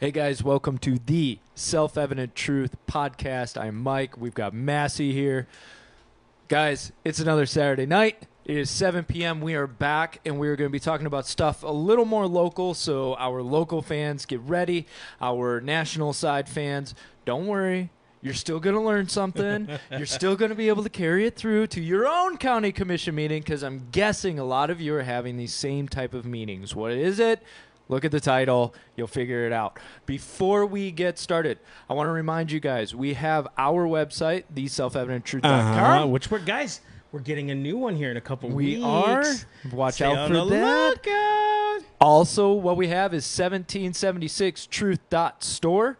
Hey guys, welcome to the Self Evident Truth podcast. I'm Mike. We've got Massey here. Guys, it's another Saturday night. It is 7 p.m. We are back and we are going to be talking about stuff a little more local. So, our local fans, get ready. Our national side fans, don't worry. You're still going to learn something. You're still going to be able to carry it through to your own county commission meeting because I'm guessing a lot of you are having these same type of meetings. What is it? Look at the title. You'll figure it out. Before we get started, I want to remind you guys we have our website, theselfevidenttruth.com. Uh-huh, which we're guys, we're getting a new one here in a couple We weeks. We are. Watch Stay out for the that. lookout. Also, what we have is 1776truth.store.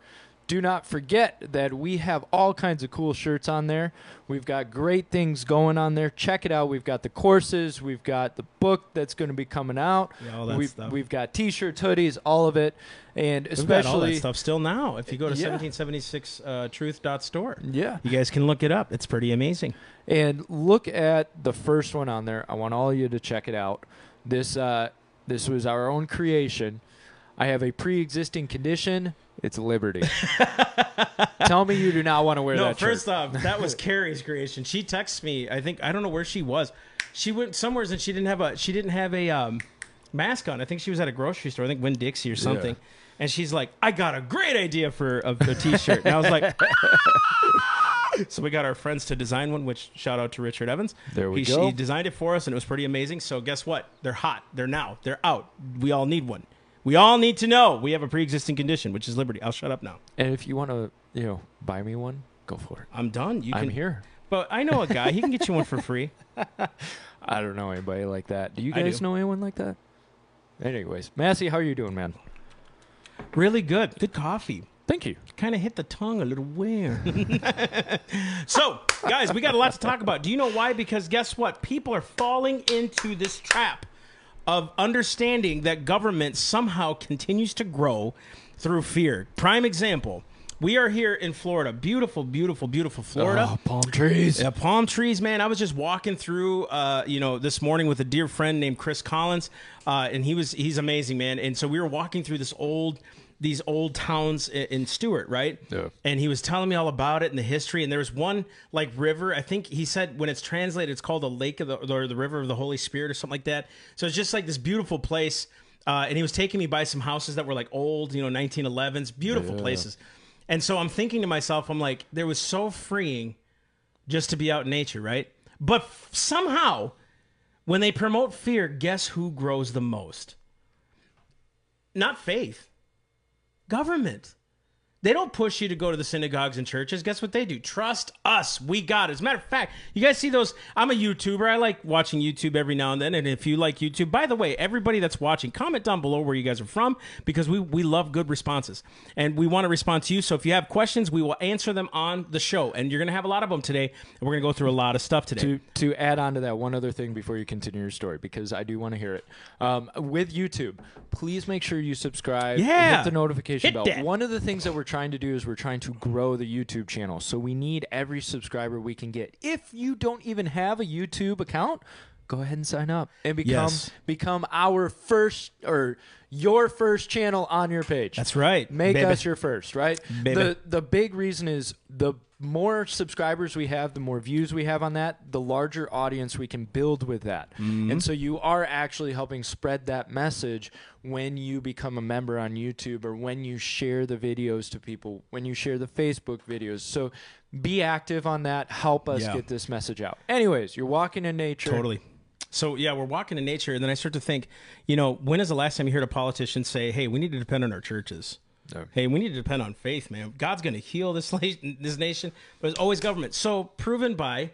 Do not forget that we have all kinds of cool shirts on there. We've got great things going on there. Check it out. We've got the courses, we've got the book that's going to be coming out. Yeah, all that we've, stuff. we've got t-shirts, hoodies, all of it. And We've got all that especially stuff still now. If you go to Yeah. 1776 uh, truth.store, yeah. you guys can look it up. It's pretty amazing. And look at the first one on there. I want all of you to check it out. This uh, this was our own creation. I have a pre-existing condition. It's liberty. Tell me you do not want to wear that. No, first shirt. off, that was Carrie's creation. She texts me. I think I don't know where she was. She went somewheres and she didn't have a she didn't have a um, mask on. I think she was at a grocery store. I think Winn Dixie or something. And she's like, "I got a great idea for a, a T-shirt." And I was like, "So we got our friends to design one." Which shout out to Richard Evans. There we he, go. He designed it for us, and it was pretty amazing. So guess what? They're hot. They're now. They're out. We all need one. We all need to know we have a pre-existing condition, which is liberty. I'll shut up now. And if you want to, you know, buy me one, go for it. I'm done. You I'm can here. But I know a guy. He can get you one for free. I don't know anybody like that. Do you guys do. know anyone like that? Anyways, Massey, how are you doing, man? Really good. Good coffee. Thank you. Kind of hit the tongue a little weird. so, guys, we got a lot to talk about. Do you know why? Because guess what? People are falling into this trap of understanding that government somehow continues to grow through fear. Prime example. We are here in Florida. Beautiful, beautiful, beautiful Florida. Oh, palm trees. Yeah, palm trees, man. I was just walking through, uh, you know, this morning with a dear friend named Chris Collins, uh, and he was he's amazing, man. And so we were walking through this old, these old towns in, in Stuart, right? Yeah. And he was telling me all about it and the history. And there was one like river. I think he said when it's translated, it's called the Lake of the or the River of the Holy Spirit or something like that. So it's just like this beautiful place. Uh, and he was taking me by some houses that were like old, you know, 1911s, beautiful Yeah. places. And so I'm thinking to myself, I'm like, there was so freeing just to be out in nature, right? But f- somehow, when they promote fear, guess who grows the most? Not faith, government. They don't push you to go to the synagogues and churches. Guess what they do? Trust us. We got it. As a matter of fact, you guys see those? I'm a YouTuber. I like watching YouTube every now and then. And if you like YouTube, by the way, everybody that's watching, comment down below where you guys are from because we, we love good responses. And we want to respond to you. So if you have questions, we will answer them on the show. And you're going to have a lot of them today. And we're going to go through a lot of stuff today. to to add on to that one other thing before you continue your story because I do want to hear it. Um, with YouTube, please make sure you subscribe. Yeah. hit the notification Hit bell. that. One of the things that we're trying to do is we're trying to grow the YouTube channel, so we need every subscriber we can get. If you don't even have a YouTube account. Go ahead and sign up and become Yes. become our first or your first channel on your page. That's right, Make baby. us your first, right? Baby. The the big reason is the more subscribers we have, the more views we have on that, the larger audience we can build with that. Mm-hmm. And so you are actually helping spread that message when you become a member on YouTube or when you share the videos to people, when you share the Facebook videos. So be active on that. Help us Yeah. get this message out. Anyways, you're walking in nature. Totally. So yeah, we're walking in nature, and then I start to think, you know, when is the last time you heard a politician say, "Hey, we need to depend on our churches"? No. Hey, we need to depend on faith, man. God's going to heal this this nation, but it's always government. So proven by,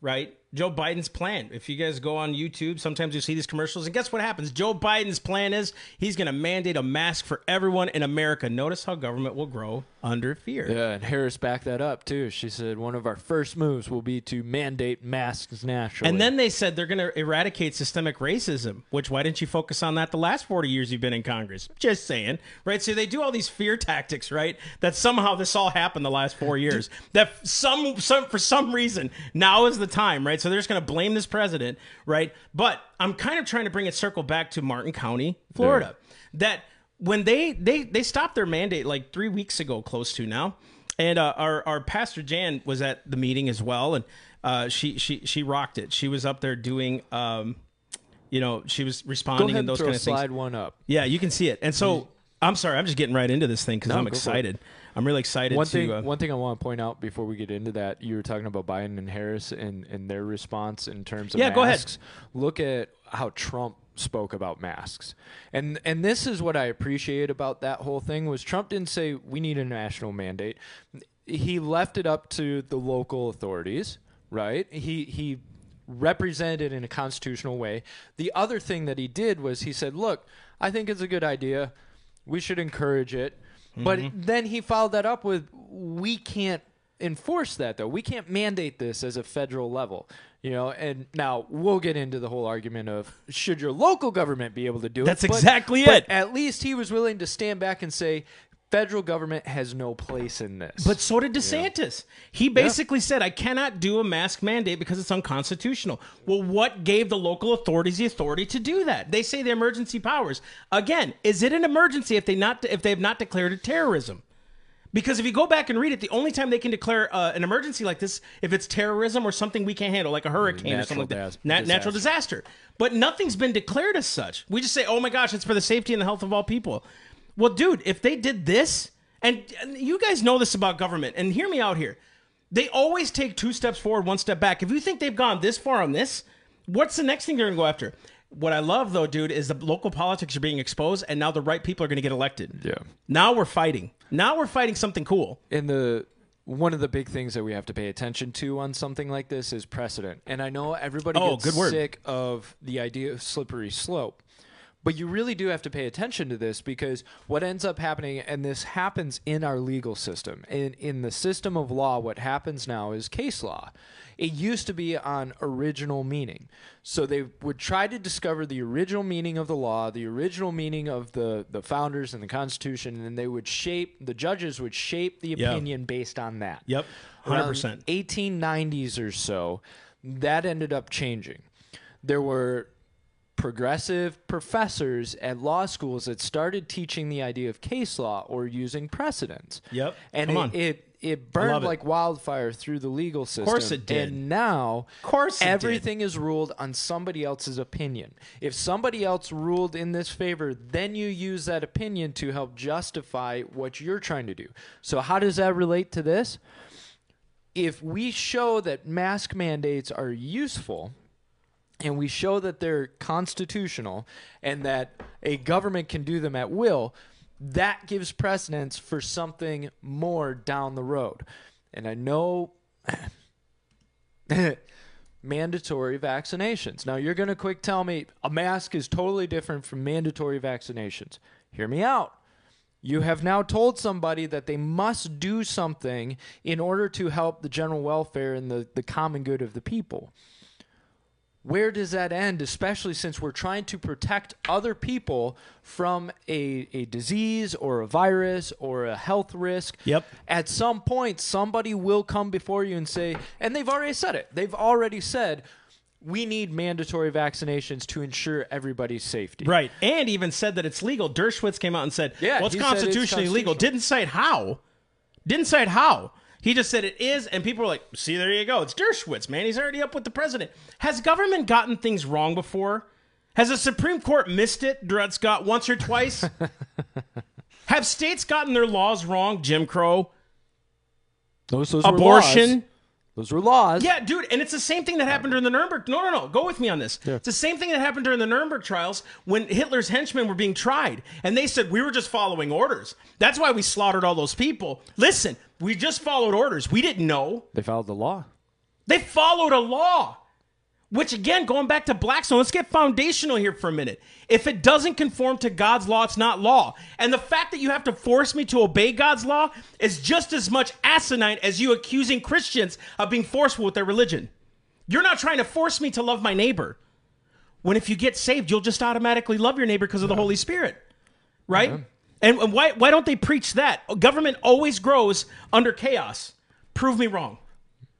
right? Joe Biden's plan. If you guys go on YouTube, sometimes you see these commercials, and guess what happens? Joe Biden's plan is he's going to mandate a mask for everyone in America. Notice how government will grow under fear. Yeah, and Harris backed that up too. She said one of our first moves will be to mandate masks nationally. And then they said they're going to eradicate systemic racism, which why didn't you focus on that the last 40 years you've been in Congress? Just saying, right? So they do all these fear tactics, right? That somehow this all happened the last four years. That some, some for some reason now is the time, right? So they're just going to blame this president, right? But I'm kind of trying to bring it circle back to Martin County, Florida. That when they they they stopped their mandate like three weeks ago, close to now, and uh, our our pastor Jan was at the meeting as well, and uh, she she she rocked it. She was up there doing. Um, you know, she was Go responding ahead and and those throw kind of things. slide one up. Yeah, you can see it. And so I'm sorry, I'm just getting right into this thing because No, I'm go for it. excited. I'm really excited One to. thing, uh, one thing I want to point out before we get into that, you were talking about Biden and Harris and, and their response in terms of Yeah, go ahead. Look at how Trump spoke about masks, and and this is what I appreciate about that whole thing was Trump didn't say we need a national mandate. He left it up to the local authorities, right? He he represented in a constitutional way. The other thing that he did was he said, "Look, I think it's a good idea. We should encourage it." But mm-hmm. then he followed that up with, "We can't enforce that though. We can't mandate this as a federal level." You know, and now we'll get into the whole argument of should your local government be able to do it? That's But- exactly but it. At least he was willing to stand back and say, "Federal government has no place in this." But so did DeSantis. He basically said, I cannot do a mask mandate because it's unconstitutional. Well, what gave the local authorities the authority to do that? They say the emergency powers. Again, is it an emergency if they not if they have not declared it terrorism? Because if you go back and read it, the only time they can declare uh, an emergency like this, if it's terrorism or something we can't handle, like a hurricane or something like that, dis- Na- natural disaster. disaster. But nothing's been declared as such. We just say, "Oh my gosh, it's for the safety and the health of all people." Well, dude, if they did this, and, and you guys know this about government, and hear me out here, they always take two steps forward, one step back. If you think they've gone this far on this, what's the next thing they're going to go after? What I love though, dude, is the local politics are being exposed, and now the right people are going to get elected. yeah. Now we're fighting. Now we're fighting something cool. and the one of the big things that we have to pay attention to on something like this is precedent. And I know everybody Oh, gets sick of the idea of slippery slope. But you really do have to pay attention to this because what ends up happening, and this happens in our legal system, in, in the system of law, what happens now is case law. It used to be on original meaning. So they would try to discover the original meaning of the law, the original meaning of the, the founders and the Constitution, and they would shape, the judges would shape the opinion based on that. Yep, 100%. 1890s or so, that ended up changing. There were progressive professors at law schools that started teaching the idea of case law or using precedents. Yep. And Come it, on. it it burned it. like wildfire through the legal system. Of course it did. And now Of course it did. everything is ruled on somebody else's opinion. If somebody else ruled in this favor, then you use that opinion to help justify what you're trying to do. So how does that relate to this? If we show that mask mandates are useful, and we show that they're constitutional and that a government can do them at will, that gives precedence for something more down the road. And I know mandatory vaccinations. Now, you're going to quick tell me a mask is totally different from mandatory vaccinations. Hear me out. You have now told somebody that they must do something in order to help the general welfare and the, the common good of the people where does that end, especially since we're trying to protect other people from a, a disease or a virus or a health risk? Yep. At some point, somebody will come before you and say, and they've already said it, they've already said, we need mandatory vaccinations to ensure everybody's safety. Right. And even said that it's legal. Dershowitz came out and said, Yeah, well, it's constitutionally legal. Didn't cite how. Didn't cite how. He just said it is, and people were like, see, there you go. It's Dershowitz, man. He's already up with the president. Has government gotten things wrong before? Has the Supreme Court missed it, Dred Scott, once or twice? Have states gotten their laws wrong? Jim Crow? Those, those Abortion? Were laws. Those were laws. Yeah, dude, and it's the same thing that happened during the Nuremberg. No, no, no. Go with me on this. It's the same thing that happened during the Nuremberg trials when Hitler's henchmen were being tried, and they said we were just following orders. That's why we slaughtered all those people. Listen, we just followed orders. We didn't know. They followed the law. They followed a law. Which again, going back to Blackstone, let's get foundational here for a minute. If it doesn't conform to God's law, it's not law. And the fact that you have to force me to obey God's law is just as much asinine as you accusing Christians of being forceful with their religion. You're not trying to force me to love my neighbor. When if you get saved, you'll just automatically love your neighbor because of the Holy Spirit. Right? And and why why don't they preach that? Government always grows under chaos. Prove me wrong.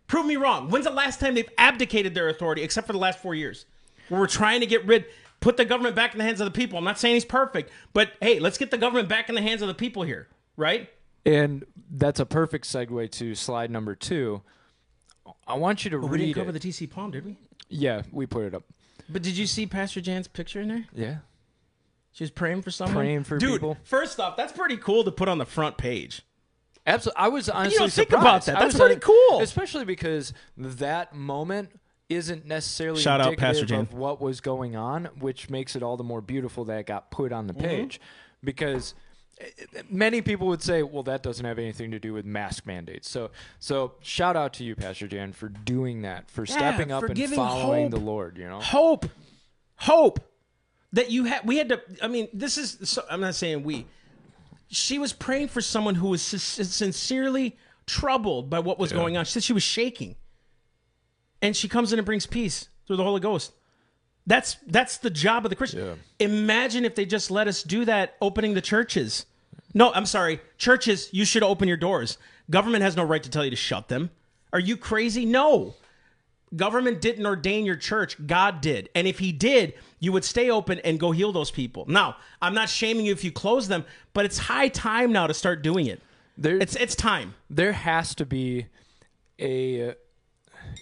Prove me wrong. When's the last time they've abdicated their authority, except for the last four years, where we're trying to get rid? put the government back in the hands of the people. I'm not saying he's perfect, but hey, let's get the government back in the hands of the people here, right? And that's a perfect segue to slide number two. I want you to We read didn't cover it. the TC Palm, did we? yeah, we put it up. But did you see Pastor Jan's picture in there? Yeah. She was praying for someone. Praying for Dude, people. First off, that's pretty cool to put on the front page. Absolutely. I was honestly don't think surprised. about that. I That's pretty hon- cool. Especially because that moment isn't necessarily Shout out, indicative Pastor Jan. of what was going on, which makes it all the more beautiful that it got put on Mm-hmm. the page. Because eh, eh, many people would say, well, that doesn't have anything to do with mask mandates. So, so shout out to you, Pastor Jan, for doing that, for stepping up for and giving following hope. the Lord. You know, Hope, hope that you had. We had to. I mean, this is. So, I'm not saying we. She was praying for someone who was sin- sincerely troubled by what was going on. She said she was shaking, and she comes in and brings peace through the Holy Ghost. That's that's the job of the Christian. Yeah. Imagine if they just let us do that, opening the churches. No, I'm sorry, churches. You should open your doors. Government has no right to tell you to shut them. Are you crazy? No. Government didn't ordain your church. God did. And if he did, you would stay open and go heal those people. Now, I'm not shaming you if you close them, but it's high time now to start doing it. there, It's it's time. there has to be a uh,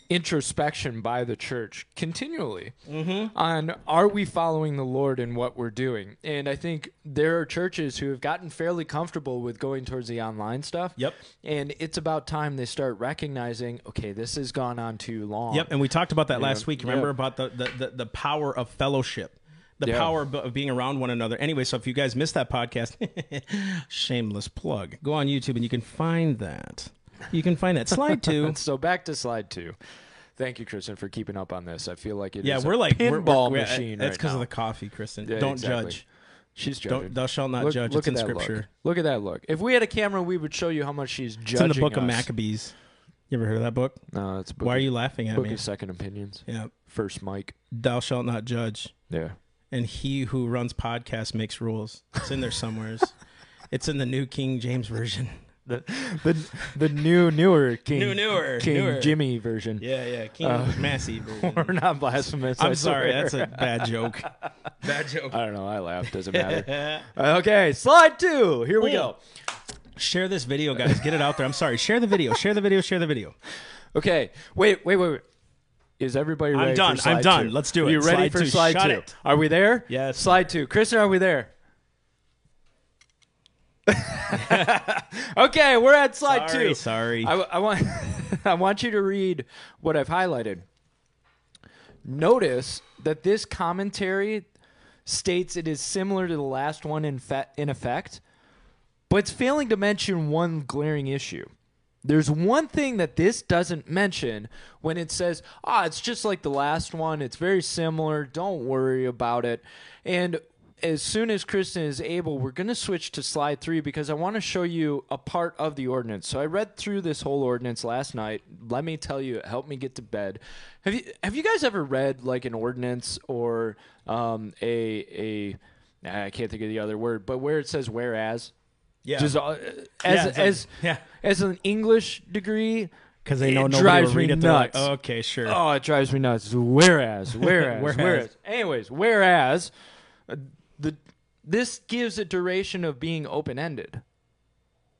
introspection by the church continually Mm-hmm. on are we following the Lord in what we're doing? And I think there are churches who have gotten fairly comfortable with going towards the online stuff. Yep. And it's about time they start recognizing, okay, this has gone on too long. Yep, and we talked about that last week. Remember Yeah. about the, the, the, the power of fellowship, the Yeah. power of being around one another. Anyway, so if you guys missed that podcast, shameless plug, go on YouTube and you can find that. You can find that. Slide two. So back to slide two. Thank you, Kristen, for keeping up on this. I feel like it is yeah, a we're like we're- pinball we're- machine. That's right because of the coffee, Kristen. Yeah, Don't exactly. judge. She's judging. Don't thou shalt not look, judge. look it's in scripture. Look. Look at that look. If we had a camera, we would show you how much she's judging. It's in the book of. Maccabees. You ever heard of that book? No, it's a book Why are you laughing at Book me? of Second Opinions. Yeah. First Mike. Thou shalt not judge. Yeah. And he who runs podcasts makes rules. It's in there somewheres. it's in the New King James Version. The the the new newer King New, newer, King newer. Jimmy version. Yeah, yeah. King uh, Massey version. We're not blasphemous. I'm sorry, that's a bad joke. Bad joke. I don't know. I laugh. Doesn't matter. Uh, okay, slide two. Here we go. Share this video, guys. Get it out there. I'm sorry. Share the video. Share the video. Share the video. Okay. Wait. Wait. Wait. wait. Is everybody ready? done. For slide I'm done. two? Let's do it. You ready Slide for two. slide Shut two? it. Are we there? Yes. Slide two. Kristen, are we there? okay, we're at slide Sorry, two. sorry. I, I want I want you to read what I've highlighted. Notice that this commentary states it is similar to the last one in fe- in effect, but it's failing to mention one glaring issue. There's one thing that this doesn't mention when it says, "Ah, it's just like the last one. It's very similar. Don't worry about it." And as soon as Kristen is able, we're going to switch to slide 3 because I want to show you a part of the ordinance. So I read through this whole ordinance last night. Let me tell you, it helped me get to bed. Have you have you guys ever read like an ordinance or um, a a I can't think of the other word, but where it says whereas Yeah. just uh, as Yeah, like- as yeah. as an English degree, Because they it know nobody drives will read me it. They're like, nuts. okay, sure. Oh, it drives me nuts. Whereas, whereas, Whereas. whereas. Anyways, whereas uh, this gives a duration of being open ended.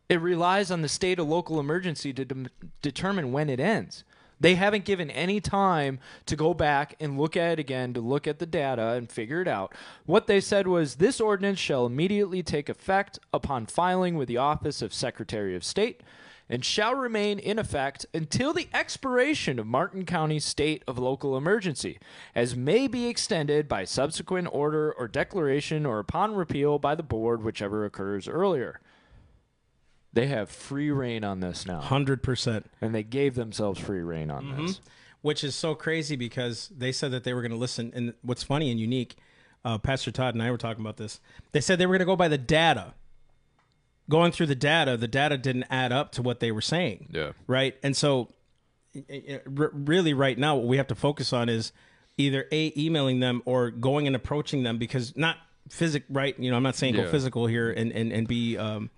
It relies on the state of local emergency to dem determine when it ends. They haven't given any time to go back and look at it again, to look at the data and figure it out. What they said was this ordinance shall immediately take effect upon filing with the office of Secretary of State and shall remain in effect until the expiration of Martin County's state of local emergency, as may be extended by subsequent order or declaration or upon repeal by the board, whichever occurs earlier. They have free reign on this now, 100%. and they gave themselves free reign on Mm-hmm. this. Which is so crazy because they said that they were going to listen. And what's funny and unique, uh, Pastor Todd and I were talking about this. They said they were going to go by the data. Going through the data, the data didn't add up to what they were saying. Yeah. Right. And so, i- i- r- really, right now, what we have to focus on is either A, emailing them or going and approaching them because not physic, right? You know, I'm not saying Yeah. go physical here and, and, and be. Um,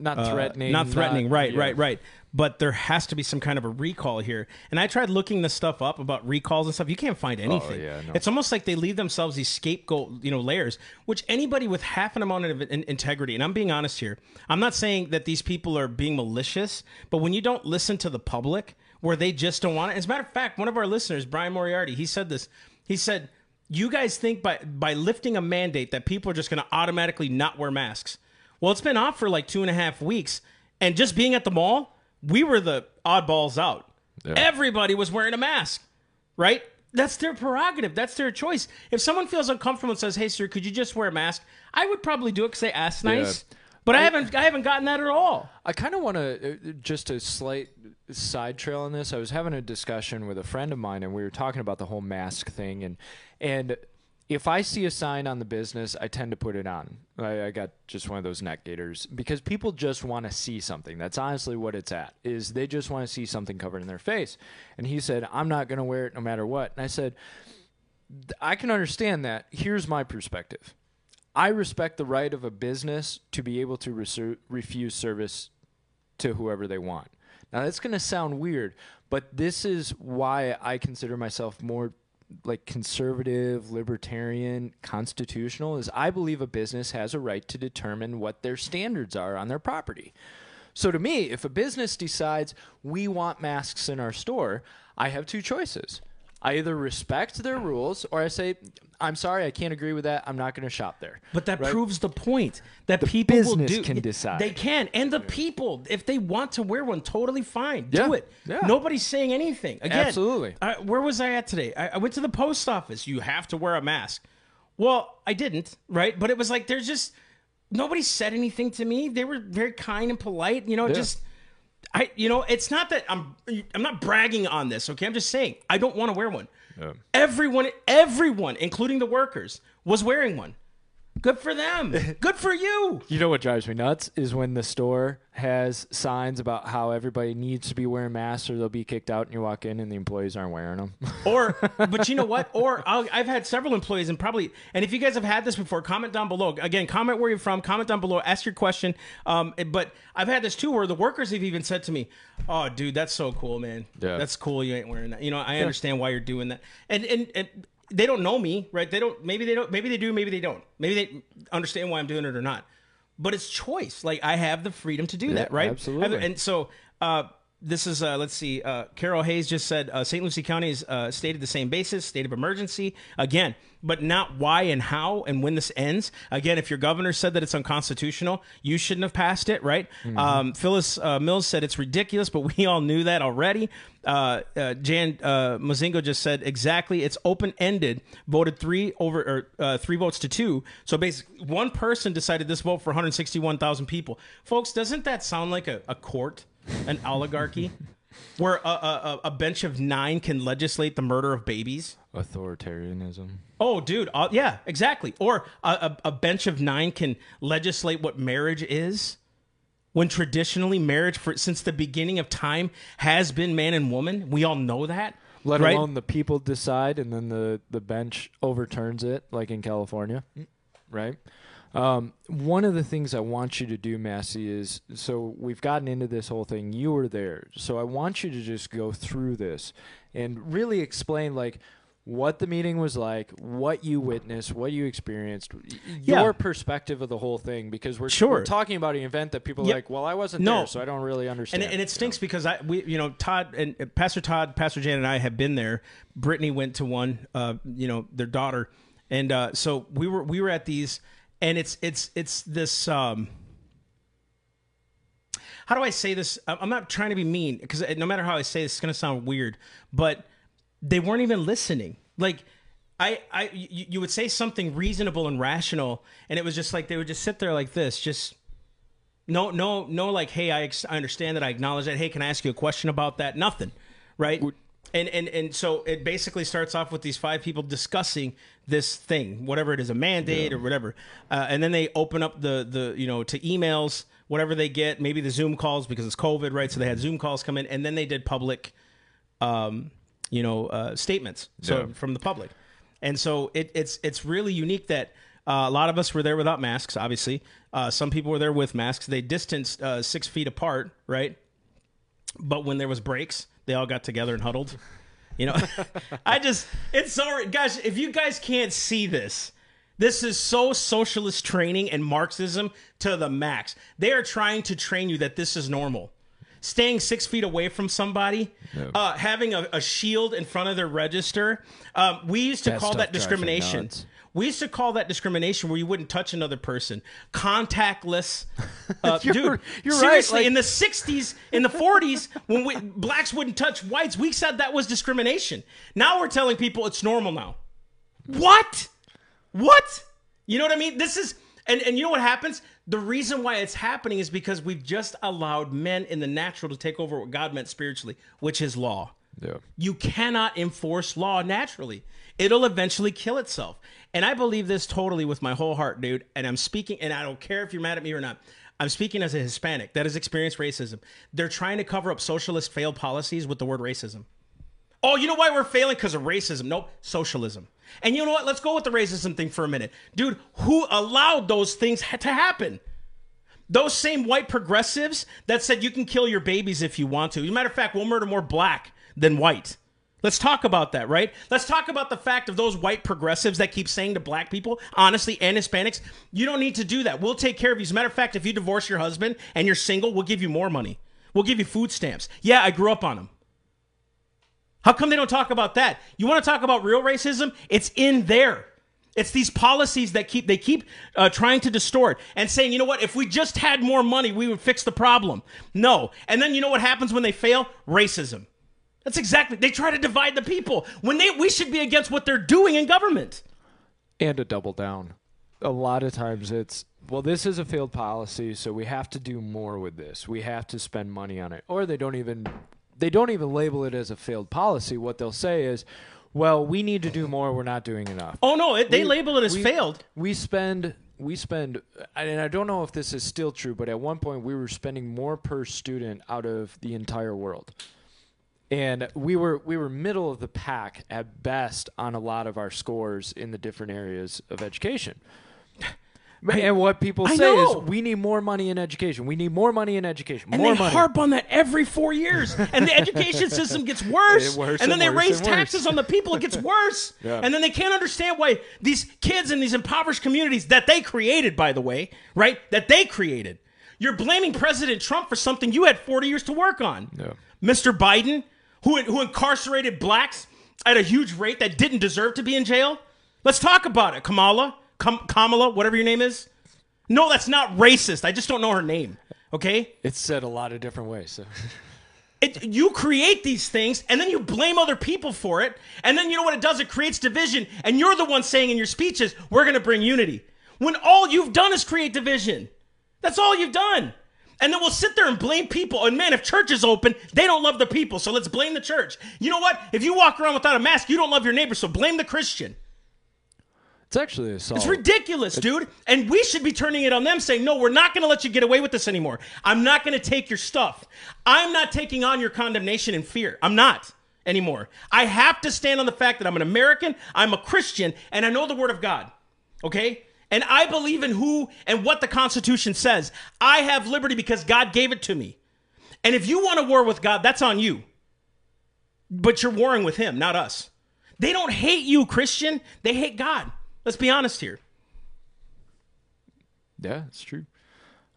Not uh, threatening. not threatening right yeah. right right but there has to be some kind of a recall here. And I tried looking this stuff up about recalls and stuff. You can't find oh, anything. Oh, yeah, no. It's almost like they leave themselves these scapegoat, you know, layers. Which anybody with half an amount of in- integrity, and I'm being honest here, I'm not saying that these people are being malicious, but when you don't listen to the public, where they just don't want it. As a matter of fact, one of our listeners, Brian Moriarty, he said this. He said, "You guys think by by lifting a mandate that people are just going to automatically not wear masks? Well, it's been off for like two and a half weeks, and just being at the mall." We were the oddballs out. Everybody was wearing a mask, right? That's their prerogative. That's their choice. If someone feels uncomfortable and says, "Hey, sir, could you just wear a mask?" I would probably do it because they asked nice. But I, haven't. I haven't gotten that at all. I kind of want to uh, just a slight side trail on this. I was having a discussion with a friend of mine, and we were talking about the whole mask thing, and and if I see a sign on the business, I tend to put it on. I, I got just one of those neck gaiters because people just want to see something. That's honestly what it's at. Is they just want to see something covered in their face. And he said, "I'm not going to wear it no matter what." And I said, "I can understand that. Here's my perspective. I respect the right of a business to be able to refuse service to whoever they want. Now that's going to sound weird, but this is why I consider myself more like conservative, libertarian, constitutional is I believe a business has a right to determine what their standards are on their property. So to me, if a business decides we want masks in our store, I have two choices. I either respect their rules or I say, I'm sorry, I can't agree with that. I'm not going to shop there. But that Right? proves the point that people will business do. can decide. They can, and the people, if they want to wear one, totally fine. Yeah. Do it. Yeah. Nobody's saying anything. Again, Absolutely. uh, where was I at today? I, I went to the post office. You have to wear a mask. Well, I didn't, right? But it was like there's just nobody said anything to me. They were very kind and polite. You know, just. I, you know, it's not that I'm, I'm not bragging on this. Okay, I'm just saying I don't want to wear one. Everyone, everyone, including the workers, was wearing one. Good for them. Good for you. You know what drives me nuts is when the store has signs about how everybody needs to be wearing masks or they'll be kicked out and you walk in and the employees aren't wearing them. Or, but you know what? Or I'll, I've had several employees and probably, and if you guys have had this before, comment down below. Again, comment where you're from, comment down below, ask your question. Um, but I've had this too where the workers have even said to me, "Oh, dude, that's so cool, man. Yeah. That's cool. You ain't wearing that. You know, I understand why you're doing that." And and and they don't know me, right? They don't. Maybe they don't. Maybe they do. Maybe they don't. Maybe they understand why I'm doing it or not. But it's choice. Like I have the freedom to do that, right? absolutely. And so uh, this is uh, let's see. Uh, Carol Hayes just said uh, St. Lucie County is uh, stated the same basis, state of emergency again, but not why and how and when this ends. Again, if your governor said that it's unconstitutional, you shouldn't have passed it, right? Um, Phyllis uh, Mills said it's ridiculous, but we all knew that already. Uh, uh, Jan uh, Mozingo just said exactly. It's open ended. Voted three over or uh, three votes to two. So basically, one person decided this vote for 161,000 people. Folks, doesn't that sound like a, a court, an oligarchy, where a, a, a bench of nine can legislate the murder of babies? Authoritarianism. Oh, dude, uh, yeah, exactly. Or a, a, a bench of nine can legislate what marriage is, when traditionally marriage, for since the beginning of time, has been man and woman. We all know that. Let right? alone the people decide and then the, the bench overturns it, like in California. Right? Um, one of the things I want you to do, Massey, is so we've gotten into this whole thing. You were there. So I want you to just go through this and really explain, like, what the meeting was like, what you witnessed, what you experienced, Yeah. your perspective of the whole thing, because we're, Sure. we're talking about an event that people are Yep. like, well, I wasn't No. there, so I don't really understand. and, and it stinks because I we you know Todd and uh, Pastor Todd, Pastor Jan and I have been there. Brittany went to one, uh, you know, their daughter, and uh, so we were we were at these, and it's it's it's this. Um, how do I say this? I'm not trying to be mean because no matter how I say this, it's to sound weird, but they weren't even listening. Like, I, I, you, you would say something reasonable and rational, and it was just like they would just sit there like this, just no, no, no. Like, hey, I, I understand that. I acknowledge that. Hey, can I ask you a question about that? Nothing, right? And and and so it basically starts off with these five people discussing this thing, whatever it is, a mandate or whatever, uh, and then they open up the the you know to emails, whatever they get, maybe the Zoom calls because it's COVID, right? So they had Zoom calls come in, and then they did public um, you know, uh, statements so Yeah. from the public, and so it, it's it's really unique that uh, a lot of us were there without masks. Obviously, uh, some people were there with masks. They distanced uh, six feet apart, right? but when there was breaks, they all got together and huddled. You know, I just it's so guys. If you guys can't see this, this is so socialist training and Marxism to the max. They are trying to train you that this is normal. Staying six feet away from somebody, uh, having a, a shield in front of their register. Um, we used to call that discrimination. We used to call that discrimination where you wouldn't touch another person. Contactless. Uh, You're- dude, you're right, seriously, like- in the 60s, in the 40s, when we, blacks wouldn't touch whites, we said that was discrimination. Now we're telling people it's normal now. What? What? You know what I mean? This is and and you know what happens? The reason why it's happening is because we've just allowed men in the natural to take over what God meant spiritually, which is law. Yeah. You cannot enforce law naturally. It'll eventually kill itself. And I believe this totally with my whole heart, dude. And I'm speaking, and I don't care if you're mad at me or not. I'm speaking as a Hispanic that has experienced racism. They're trying to cover up socialist failed policies with the word racism. Oh, you know why we're failing? Because of racism. Nope, socialism. And you know what? Let's go with the racism thing for a minute. Dude, who allowed those things to happen? Those same white progressives that said you can kill your babies if you want to. As a matter of fact, we'll murder more black than white. Let's talk about that, right? Let's talk about the fact of those white progressives that keep saying to black people, honestly, and Hispanics, you don't need to do that. We'll take care of you. As a matter of fact, if you divorce your husband and you're single, we'll give you more money. We'll give you food stamps. Yeah, I grew up on them. How come they don't talk about that? You want to talk about real racism? It's in there. It's these policies that keep they keep uh, trying to distort and saying, you know what? If we just had more money, we would fix the problem. No. And then you know what happens when they fail? Racism. That's exactly. They try to divide the people when they we should be against what they're doing in government. and a double down. A lot of times it's well, this is a failed policy, so we have to do more with this. We have to spend money on it, or they don't even they don't even label it as a failed policy. What they'll say is, well, we need to do more. We're not doing enough. Oh no, it, they We- label it as we- failed. We spend we spend and I don't know if this is still true, but at one point we were spending more per student out of the entire world. And we were we were middle of the pack at best on a lot of our scores in the different areas of education. and what people I say know. is we need more money in education. We need more money in education. And more they money. harp on that every four years. And the education system gets worse. Worse and then and they raise taxes on the people. It gets worse. Yeah. And then they can't understand why these kids in these impoverished communities that they created, by the way, right? That they created. You're blaming President Trump for something you had 40 years to work on. Yeah. Mr. Biden, who, who incarcerated blacks at a huge rate that didn't deserve to be in jail. Let's talk about it. Kamala, Kam- Kamala, whatever your name is. No, that's not racist. I just don't know her name. Okay? It's said a lot of different ways. So. It, you create these things and then you blame other people for it. And then you know what it does? It creates division. And you're the one saying in your speeches, we're going to bring unity. When all you've done is create division. That's all you've done. And then we'll sit there and blame people. And man, if church is open, they don't love the people. So let's blame the church. You know what? If you walk around without a mask, you don't love your neighbor. So blame the Christian. It's actually a. It's ridiculous, dude. And we should be turning it on them saying, no, we're not going to let you get away with this anymore. I'm not going to take your stuff. I'm not taking on your condemnation and fear. I'm not anymore. I have to stand on the fact that I'm an American, I'm a Christian, and I know the Word of God. Okay? And I believe in who and what the Constitution says. I have liberty because God gave it to me. And if you want to war with God, that's on you. But you're warring with Him, not us. They don't hate you, Christian. They hate God. Let's be honest here. Yeah, it's true.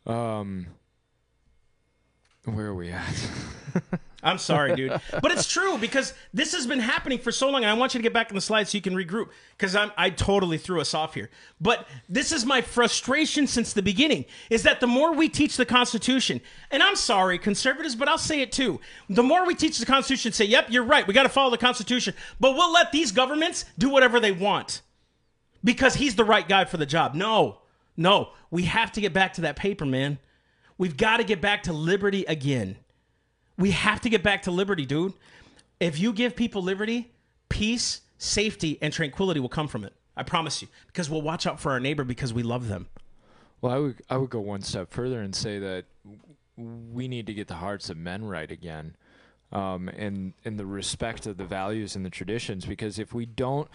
Um, where are we at? I'm sorry, dude. But it's true because this has been happening for so long. And I want you to get back in the slides so you can regroup because I'm I totally threw us off here. But this is my frustration since the beginning is that the more we teach the Constitution, and I'm sorry, conservatives, but I'll say it too. The more we teach the Constitution, say, yep, you're right, we got to follow the Constitution, but we'll let these governments do whatever they want because he's the right guy for the job. No, no, we have to get back to that paper, man. We've got to get back to liberty again. We have to get back to liberty, dude. If you give people liberty, peace, safety, and tranquility will come from it. I promise you. Because we'll watch out for our neighbor because we love them. Well, I would I would go one step further and say that we need to get the hearts of men right again, um, and and the respect of the values and the traditions. Because if we don't,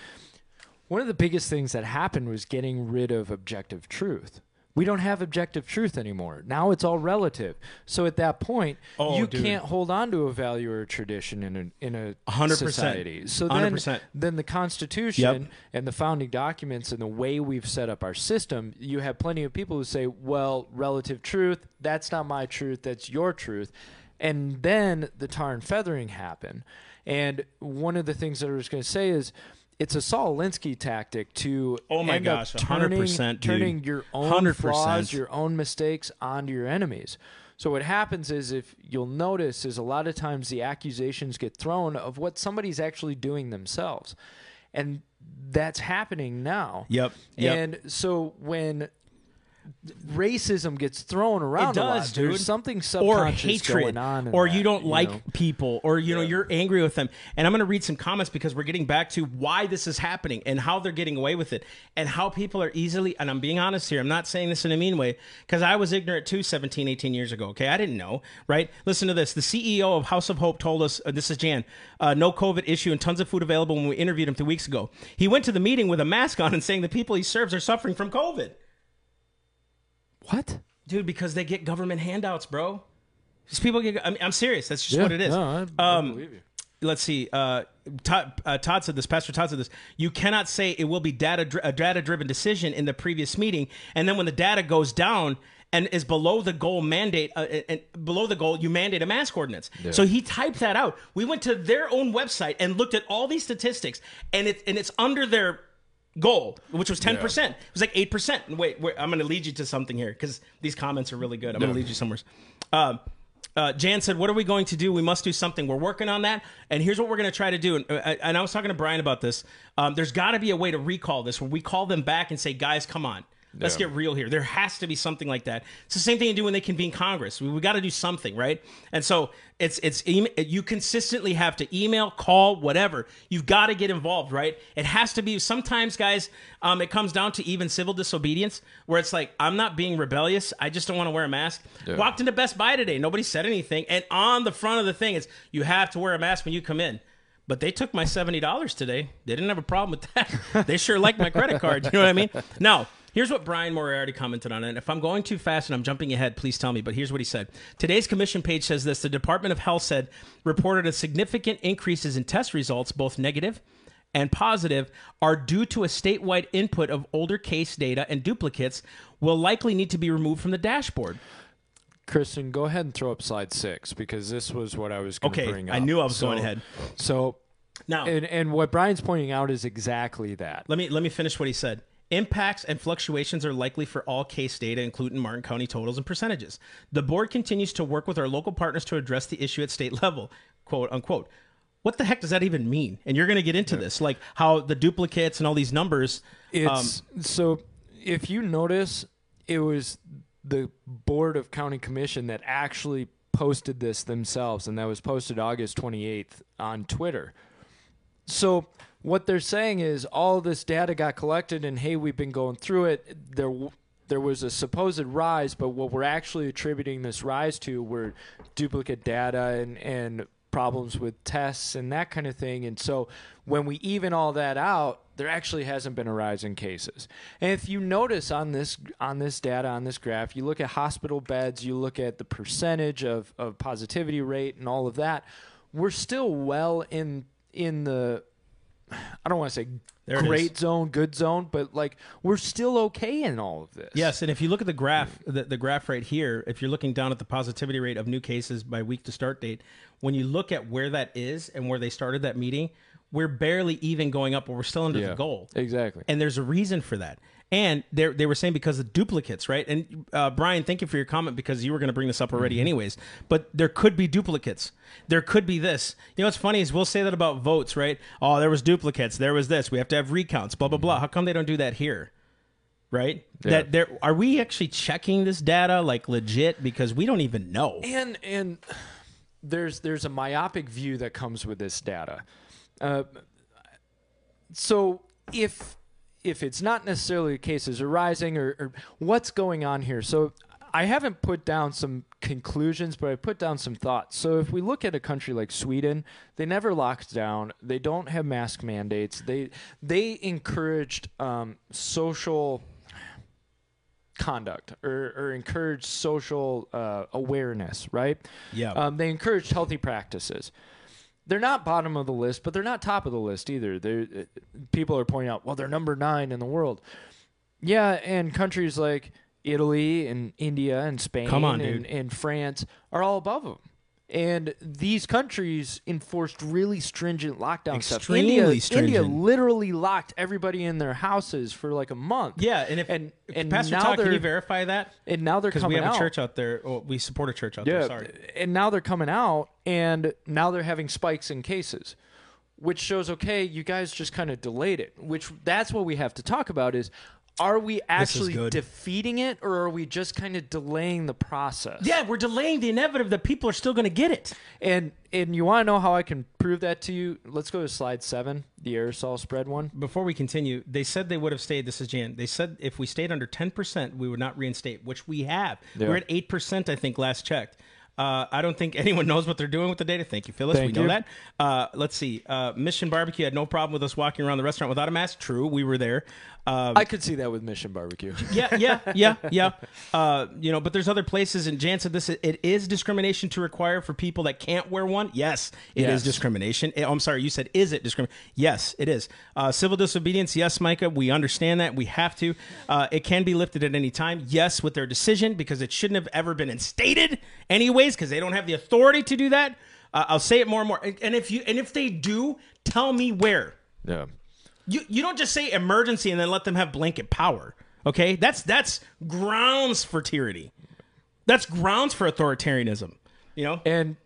one of the biggest things that happened was getting rid of objective truth. We don't have objective truth anymore. Now it's all relative. So at that point, Oh, you dude. can't hold on to a value or a tradition in a in a 100%. society. So then, 100%. then the Constitution and the founding documents and the way we've set up our system, you have plenty of people who say, "Well, relative truth, that's not my truth, that's your truth," and then the tar and feathering happen. And one of the things that I was going to say is. It's a Saul Alinsky tactic to Oh my end gosh, up 100%, turning, turning your own 100%. flaws, your own mistakes onto your enemies. So what happens is if you'll notice is a lot of times the accusations get thrown of what somebody's actually doing themselves. And that's happening now. Yep, yep. And so when racism gets thrown around It a lot, does, dude. there's something or subconscious hatred, going on or that, you don't like know? people, or you know you're angry with them. And I'm going to read some comments because we're getting back to why this is happening and how they're getting away with it, and how people are easily. And I'm being honest here. I'm not saying this in a mean way because I was ignorant too 17, 18 years ago. Okay, I didn't know. Right? Listen to this. The CEO of House of Hope told us. Uh, this is Jan. Uh, no COVID issue and tons of food available when we interviewed him two weeks ago. He went to the meeting with a mask on and saying the people he serves are suffering from COVID. What? Dude, because they get government handouts, bro. These people get. I mean, I'm serious. That's just Yeah, what it is. no, I- I um, believe you. Let's see. Uh, Todd, uh, Todd said this. Pastor Todd said this. You cannot say it will be data dri- a data driven decision in the previous meeting, and then when the data goes down and is below the goal mandate, uh, and below the goal, you mandate a mask ordinance. So he typed that out. We went to their own website and looked at all these statistics, and it's and it's under their goal, which was 10%. It was like 8%. Wait, wait I'm going to lead you to something here because these comments are really good. I'm going to lead you somewhere. Um, uh, Jan said, What are we going to do? We must do something. We're working on that. And here's what we're going to try to do. And, uh, and I was talking to Brian about this. Um, there's got to be a way to recall this where we call them back and say, Guys, come on. Let's Yeah. get real here. There has to be something like that. It's the same thing you do when they convene Congress. We, we got to do something, right? And so it's it's you consistently have to email, call, whatever. You've got to get involved, right? It has to be. Sometimes, guys, um, it comes down to even civil disobedience, where it's like I'm not being rebellious. I just don't want to wear a mask. Walked into Best Buy today. Nobody said anything, and on the front of the thing is you have to wear a mask when you come in. But they took my seventy dollars today. They didn't have a problem with that. they sure like my credit card. You know what I mean? Now, here's what Brian Moriarty commented on it. And if I'm going too fast and I'm jumping ahead, please tell me. But here's what he said. Today's commission page says this: the Department of Health said reported a significant increases in test results, both negative and positive, are due to a statewide input of older case data and duplicates will likely need to be removed from the dashboard. Kristen, go ahead and throw up slide six because this was what I was going to Okay, bring up. I knew I was So- going ahead. So, Now, and, and what Brian's pointing out is exactly that. Let me let me finish what he said. Impacts and fluctuations are likely for all case data, including Martin County totals and percentages. The board continues to work with our local partners to address the issue at state level, quote unquote. What the heck does that even mean? And you're going to get into this, like how the duplicates and all these numbers. It's Um, so if you notice, it was the Board of County Commission that actually posted this themselves, and that was posted August 28th on Twitter. So what they're saying is all this data got collected, and hey, we've been going through it. There, there was a supposed rise, but what we're actually attributing this rise to were duplicate data and and problems with tests and that kind of thing. And so when we even all that out, there actually hasn't been a rise in cases. And if you notice on this on this data on this graph, you look at hospital beds, you look at the percentage of, of positivity rate and all of that, we're still well in in the I don't want to say There great zone, good zone, but like we're still okay in all of this. Yes, and if you look at the graph, the, the graph right here, if you're looking down at the positivity rate of new cases by week to start date, when you look at where that is and where they started that meeting, we're barely even going up, but we're still under Yeah. the goal. Exactly. and there's a reason for that. And they they were saying because of duplicates, right? And uh, Brian, thank you for your comment because you were going to bring this up already, anyways. But there could be duplicates. There could be this. You know what's funny is we'll say that about votes, right? Oh, there was duplicates. There was this. We have to have recounts. Blah blah blah. How come they don't do that here? Right? That there are we actually checking this data like legit because we don't even know. and and there's there's a myopic view that comes with this data. Uh, so if if it's not necessarily cases are rising or, or what's going on here, so I haven't put down some conclusions, but I put down some thoughts. So if we look at a country like Sweden, they never locked down. They don't have mask mandates. They they encouraged um, social conduct or, or encourage social uh, awareness, right? Yeah. Um, they encouraged healthy practices. They're not bottom of the list, but they're not top of the list either. They're, uh, people are pointing out, well, they're number nine in the world. Yeah, and countries like Italy and India and Spain Come on, and, and France are all above them. And these countries enforced really stringent lockdown stuff. Extremely India, India stringent. literally locked everybody in their houses for like a month. Yeah, and if and and Pastor now Todd, can you verify that? and now they're Because we coming have a church out there. Oh, we support a church out Yeah, there. Sorry. and now they're coming out, and now they're having spikes in cases, which shows okay, you guys just kind of delayed it. Which that's what we have to talk about is. Are we actually defeating it, or are we just kind of delaying the process? Yeah, we're delaying the inevitable that people are still going to get it. And and you want to know how I can prove that to you? Let's go to slide seven, the aerosol spread one. Before we continue, they said they would have stayed. This is Jan. They said if we stayed under 10%, we would not reinstate, which we have. Yeah. We're at 8%, I think, last checked. Uh, I don't think anyone knows what they're doing with the data. Thank you, Phyllis. Thank we know you. that. Uh, let's see. Uh, Mission Barbecue had no problem with us walking around the restaurant without a mask. True, we were there. Uh, I could see that with Mission Barbecue. yeah, yeah, yeah, yeah. Uh, you know, but there's other places, and Jan said this: it is discrimination to require for people that can't wear one. Yes, it is Yes. discrimination. Oh, I'm sorry, you said is it discrimination? Yes, it is. Uh, civil disobedience. Yes, Micah, we understand that. We have to. Uh, it can be lifted at any time. Yes, with their decision because it shouldn't have ever been instated, anyways, because they don't have the authority to do that. Uh, I'll say it more and more. And if you and if they do, tell me where. Yeah. You you don't just say emergency and then let them have blanket power. Okay, that's that's grounds for tyranny. That's grounds for authoritarianism. You know, And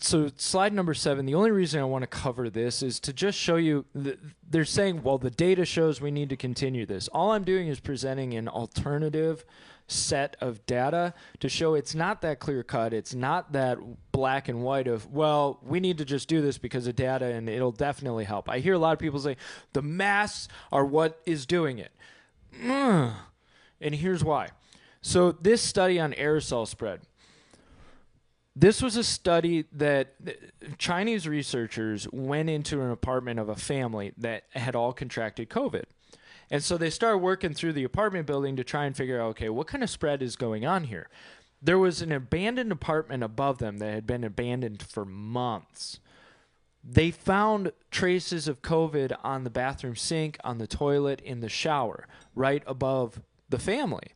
so, slide number seven. The only reason I want to cover this is to just show you. th- They're saying, well, the data shows we need to continue this. All I'm doing is presenting an alternative set of data to show it's not that clear cut. It's not that black and white of, well, we need to just do this because of data and it'll definitely help. I hear a lot of people say the masks are what is doing it. Mm. And here's why. So, this study on aerosol spread. This was a study that Chinese researchers went into an apartment of a family that had all contracted COVID. And so they started working through the apartment building to try and figure out okay, what kind of spread is going on here? There was an abandoned apartment above them that had been abandoned for months. They found traces of COVID on the bathroom sink, on the toilet, in the shower, right above the family.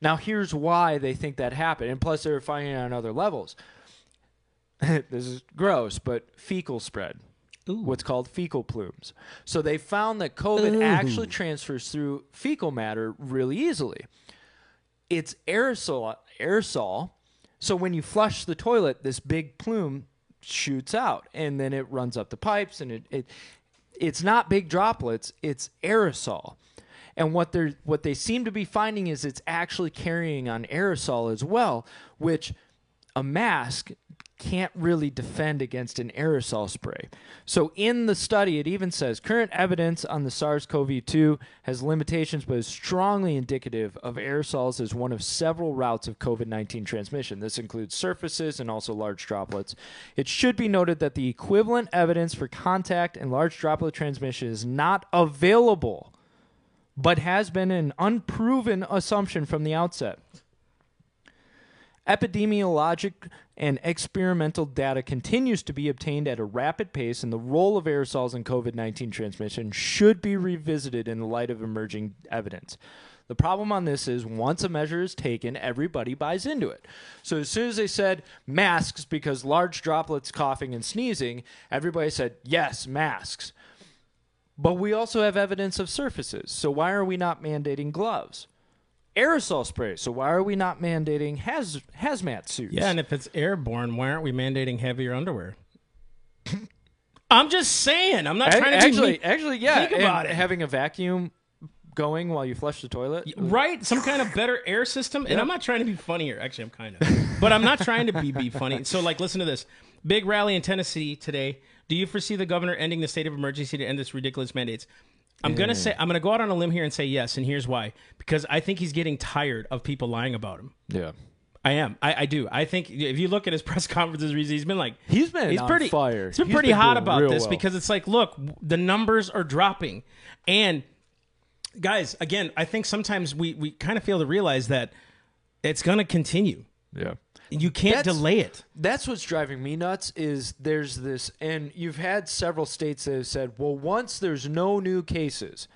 Now, here's why they think that happened. And plus, they were finding it on other levels. this is gross, but fecal spread. What's called fecal plumes. So they found that COVID actually transfers through fecal matter really easily. It's aerosol, aerosol. So when you flush the toilet, this big plume shoots out, and then it runs up the pipes, and it, it it's not big droplets; it's aerosol. And what they are what they seem to be finding is it's actually carrying on aerosol as well, which a mask can't really defend against an aerosol spray. So in the study, it even says current evidence on the SARS-CoV-2 has limitations, but is strongly indicative of aerosols as one of several routes of COVID-19 transmission. This includes surfaces and also large droplets. It should be noted that the equivalent evidence for contact and large droplet transmission is not available but has been an unproven assumption from the outset. Epidemiologic and experimental data continues to be obtained at a rapid pace, and the role of aerosols in COVID 19 transmission should be revisited in the light of emerging evidence. The problem on this is once a measure is taken, everybody buys into it. So as soon as they said masks because large droplets coughing and sneezing, everybody said, yes, masks. But we also have evidence of surfaces. So why are we not mandating gloves? Aerosol spray. So why are we not mandating haz- hazmat suits? yeah. And if it's airborne, why aren't we mandating heavier underwear? I'm just saying. I'm not trying to actually, be mean. actually, yeah. Think about it. Having a vacuum going while you flush the toilet. right some kind of better air system and i'm not trying to be funny here actually i'm kind of but i'm not trying to be, be funny so like listen to this big rally in tennessee today do you foresee the governor ending the state of emergency to end this ridiculous mandates i'm gonna say i'm gonna go out on a limb here and say yes and here's why because i think he's getting tired of people lying about him Yeah. I am. I, I do. I think if you look at his press conferences, he's been like He's been he's on pretty fire. He's been He's pretty been hot about this well. because it's like, look, the numbers are dropping, and guys, again, I think sometimes we we kind of fail to realize that it's going to continue. Yeah. You can't That's- delay it. That's what's driving me nuts is there's this and you've had several states that have said, well, once there's no new cases.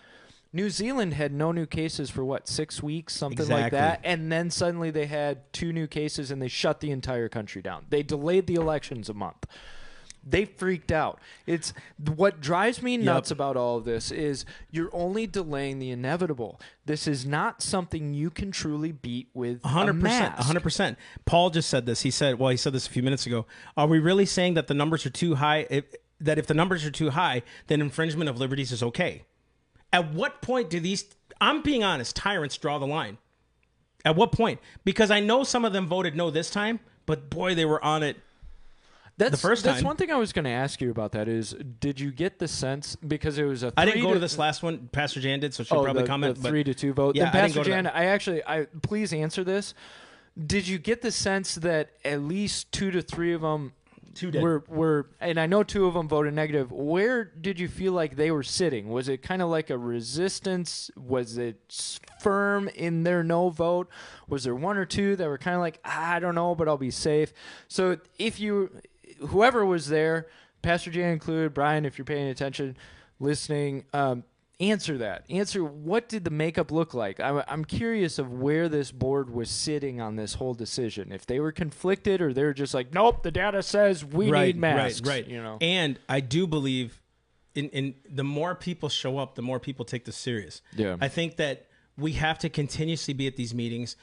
New Zealand had no new cases for what, six weeks, something like that. And then suddenly they had two new cases and they shut the entire country down. They delayed the elections a month. They freaked out. It's what drives me nuts about all of this is you're only delaying the inevitable. This is not something you can truly beat with a hundred percent, mask. hundred percent. Paul just said this. He said, "Well, he said this a few minutes ago. Are we really saying that the numbers are too high? If, that if the numbers are too high, then infringement of liberties is okay? At what point do these? I'm being honest. Tyrants draw the line. At what point? Because I know some of them voted no this time, but boy, they were on it. That's, the first that's one thing I was going to ask you about. That is, did you get the sense because it was a I didn't go to this last one. Pastor Jan did, so she'll oh, probably the, comment. the but three to two vote? Yeah, then I Pastor to Jan. I actually, I please answer this. Did you get the sense that at least two to three of them Two did. were were, and I know two of them voted negative. Where did you feel like they were sitting? Was it kind of like a resistance? Was it firm in their no vote? Was there one or two that were kind of like "Ah, I don't know, but I'll be safe? So if you, whoever was there, Pastor Jan included, Brian, if you're paying attention, listening. Um, answer that. Answer what did the makeup look like? I'm, I'm curious of where this board was sitting on this whole decision. If they were conflicted or they were just like, nope, the data says we right, need masks. Right, right. You know. And I do believe in, in the more people show up, the more people take this serious. Yeah. I think that we have to continuously be at these meetings.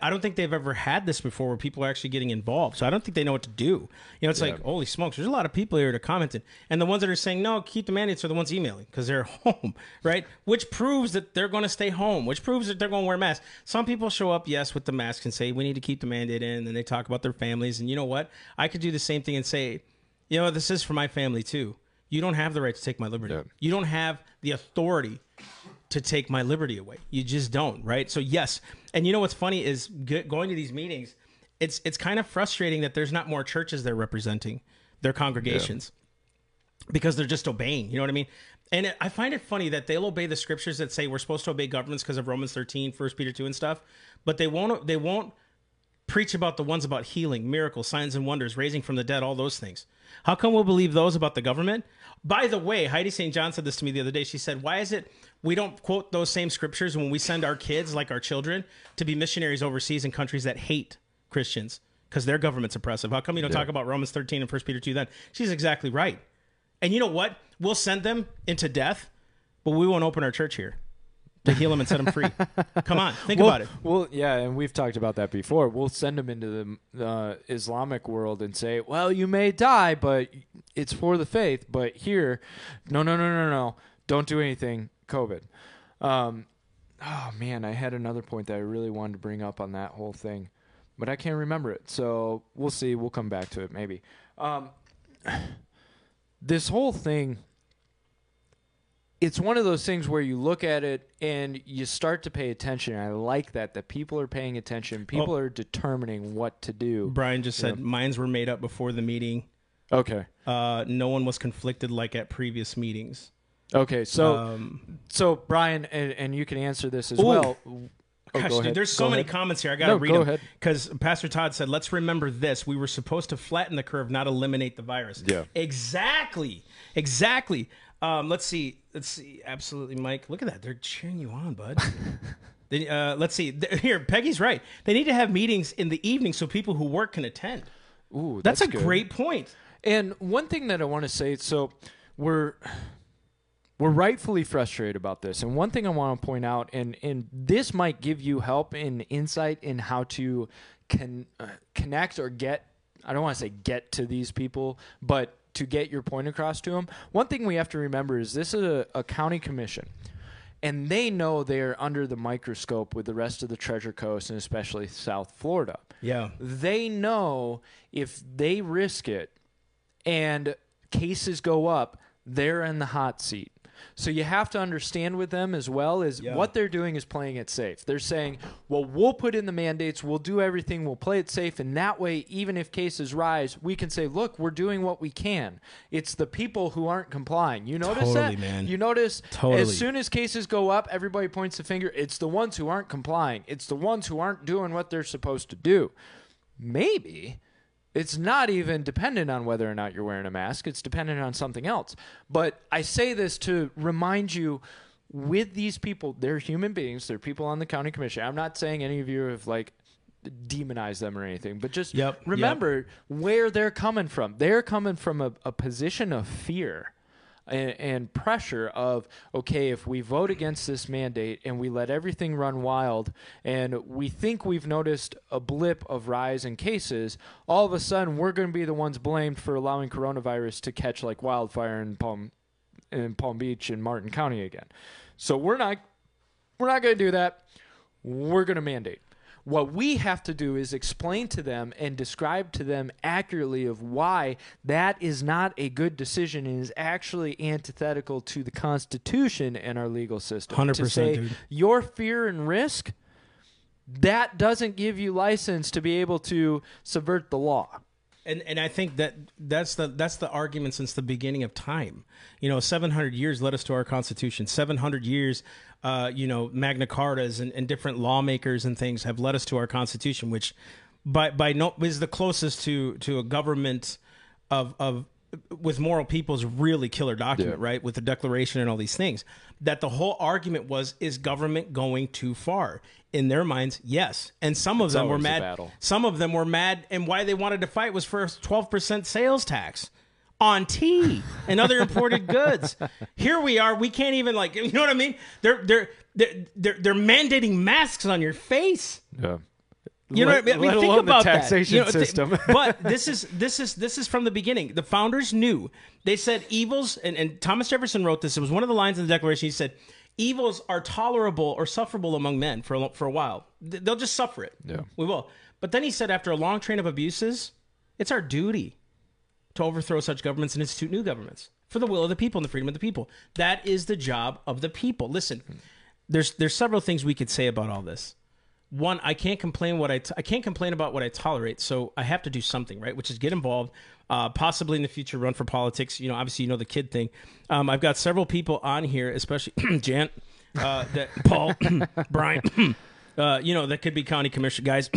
I don't think they've ever had this before where people are actually getting involved. So I don't think they know what to do. You know, it's like, holy smokes, there's a lot of people here to comment. And the ones that are saying, no, keep the mandates are the ones emailing because they're home, right? Which proves that they're going to stay home, which proves that they're going to wear masks. Some people show up, yes, with the mask and say, we need to keep the mandate in. And they talk about their families. And you know what? I could do the same thing and say, you know, this is for my family too. You don't have the right to take my liberty. Yeah. You don't have the authority to take my liberty away. You just don't, right? So yes, and you know what's funny is going to these meetings. It's it's kind of frustrating that there's not more churches they're representing their congregations because they're just obeying. You know what I mean? And it, I find it funny that they'll obey the scriptures that say we're supposed to obey governments because of Romans 13, 1 Peter 2 and stuff, but they won't they won't preach about the ones about healing, miracles, signs and wonders, raising from the dead, all those things. How come we'll believe those about the government? By the way, Heidi St. John said this to me the other day. She said, Why is it we don't quote those same scriptures when we send our kids, like our children, to be missionaries overseas in countries that hate Christians because their government's oppressive? How come you don't talk about Romans 13 and 1 Peter 2 then? She's exactly right. And you know what? We'll send them into death, but we won't open our church here to heal them and set them free. Come on, think well, about it. Well, yeah, and we've talked about that before. We'll send them into the uh, Islamic world and say, "Well, you may die, but it's for the faith." But here, no, no, no, no, no, don't do anything. COVID. Um, oh man, I had another point that I really wanted to bring up on that whole thing, but I can't remember it. So we'll see. We'll come back to it maybe. Um, this whole thing it's one of those things where you look at it and you start to pay attention. I like that that people are paying attention. People Oh. are determining what to do. Brian just said minds were made up before the meeting. Okay. Uh, no one was conflicted like at previous meetings. Okay. So Um, so Brian and, and you can answer this as Ooh. well. Oh, gosh, go dude, ahead. there's so Go many ahead. comments here. I got to No, read go them because Pastor Todd said, "Let's remember this: we were supposed to flatten the curve, not eliminate the virus." Yeah. exactly, exactly. Um, let's see, let's see. Absolutely, Mike. Look at that; they're cheering you on, bud. They- uh, let's see. Here, Peggy's right. They need to have meetings in the evening so people who work can attend. Ooh, That's, a good. great point. And one thing that I want to say, so we're we're rightfully frustrated about this. And one thing I want to point out, and and this might give you help and insight in how to con, uh, connect or get. I don't want to say get to these people, but to get your point across to them. One thing we have to remember is this is a, a county commission. And they know they're under the microscope with the rest of the Treasure Coast and especially South Florida Yeah. they know if they risk it and cases go up, they're in the hot seat. So you have to understand with them as well is Yeah. what they're doing is playing it safe. They're saying, "Well, we'll put in the mandates, we'll do everything, we'll play it safe, and that way even if cases rise, we can say, "Look, we're doing what we can." It's the people who aren't complying. You notice Totally, that? man. You notice Totally. as soon as cases go up, everybody points the finger. It's the ones who aren't complying. It's the ones who aren't doing what they're supposed to do. Maybe it's not even dependent on whether or not you're wearing a mask. It's dependent on something else. But I say this to remind you with these people, they're human beings. They're people on the county commission. I'm not saying any of you have like demonized them or anything, but just Yep, yep. remember where they're coming from. They're coming from a, a position of fear and, pressure of okay if we vote against this mandate and we let everything run wild and we think we've noticed a blip of rise in cases all of a sudden we're going to be the ones blamed for allowing coronavirus to catch like wildfire in palm in palm beach and martin county again. So we're not we're not going to do that. We're going to mandate what we have to do is explain to them and describe to them accurately of why that is not a good decision and is actually antithetical to the constitution and our legal system 100%, to say dude. your fear and risk that doesn't give you license to be able to subvert the law and and I think that that's the that's the argument since the beginning of time. You know, 700 years led us to our Constitution. 700 years, uh, you know, Magna Cartas and, and different lawmakers and things have led us to our Constitution, which by by no is the closest to to a government of of with moral people's really killer document, right? With the Declaration and all these things. That the whole argument was: is government going too far? In their minds, yes. And some of them were mad. Some of them were mad, and why they wanted to fight was for a 12% sales tax on tea and other imported goods. Here we are. We can't even like, you know what I mean? They're they're they're they're, they're mandating masks on your face. yeah You know Let- what I mean? let Think alone the taxation You know, th- system. but this is this is this is from the beginning. The founders knew. They said evils, and, and Thomas Jefferson wrote this. It was one of the lines in the Declaration. He said, "Evils are tolerable or sufferable among men for a, for a while. They'll just suffer it. Yeah. we will." But then he said, after a long train of abuses, it's our duty to overthrow such governments and institute new governments for the will of the people and the freedom of the people. That is the job of the people. Listen, there's there's several things we could say about all this. One, I can't complain what I t- I can't complain about what I tolerate, so I have to do something, right? Which is get involved, uh, possibly in the future run for politics. You know, obviously you know the kid thing. Um, I've got several people on here, especially Jan, uh, that Paul, Brian, uh, you know that could be county commissioner guys.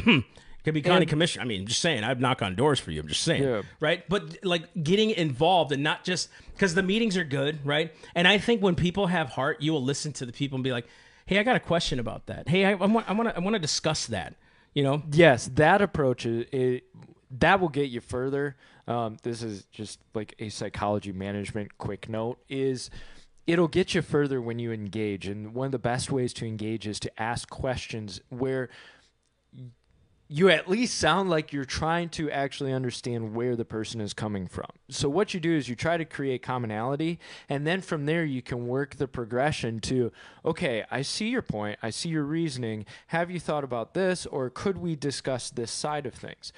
Could be county And- commissioner. I mean, I'm just saying. I'd knock on doors for you. I'm just saying Yeah. right? But like getting involved and not just because the meetings are good, right? And I think when people have heart, you will listen to the people and be like, "Hey, I got a question about that. Hey, I, I want, I want to, I want to discuss that." You know? yes, that approach is it, that will get you further. Um, this is just like a psychology management quick note is it'll get you further when you engage and one of the best ways to engage is to ask questions where you at least sound like you're trying to actually understand where the person is coming from. So what you do is you try to create commonality and then from there you can work the progression to okay, I see your point, I see your reasoning. Have you thought about this or could we discuss this side of things?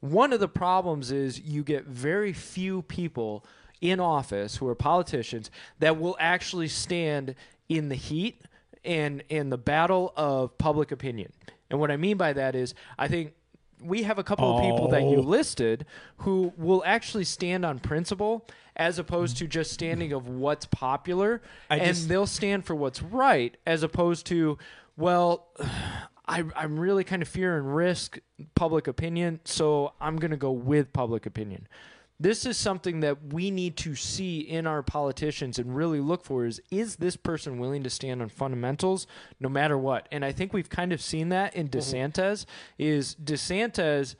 One of the problems is you get very few people in office who are politicians that will actually stand in the heat and in the battle of public opinion. And what I mean by that is I think we have a couple of people that you Oh. listed who will actually stand on principle as opposed to just standing of what's popular I and just- they'll stand for what's right as opposed to well I, I'm really kind of fearing risk public opinion, so I'm going to go with public opinion. This is something that we need to see in our politicians and really look for is is this person willing to stand on fundamentals no matter what? And I think we've kind of seen that in mm-hmm. DeSantis is DeSantis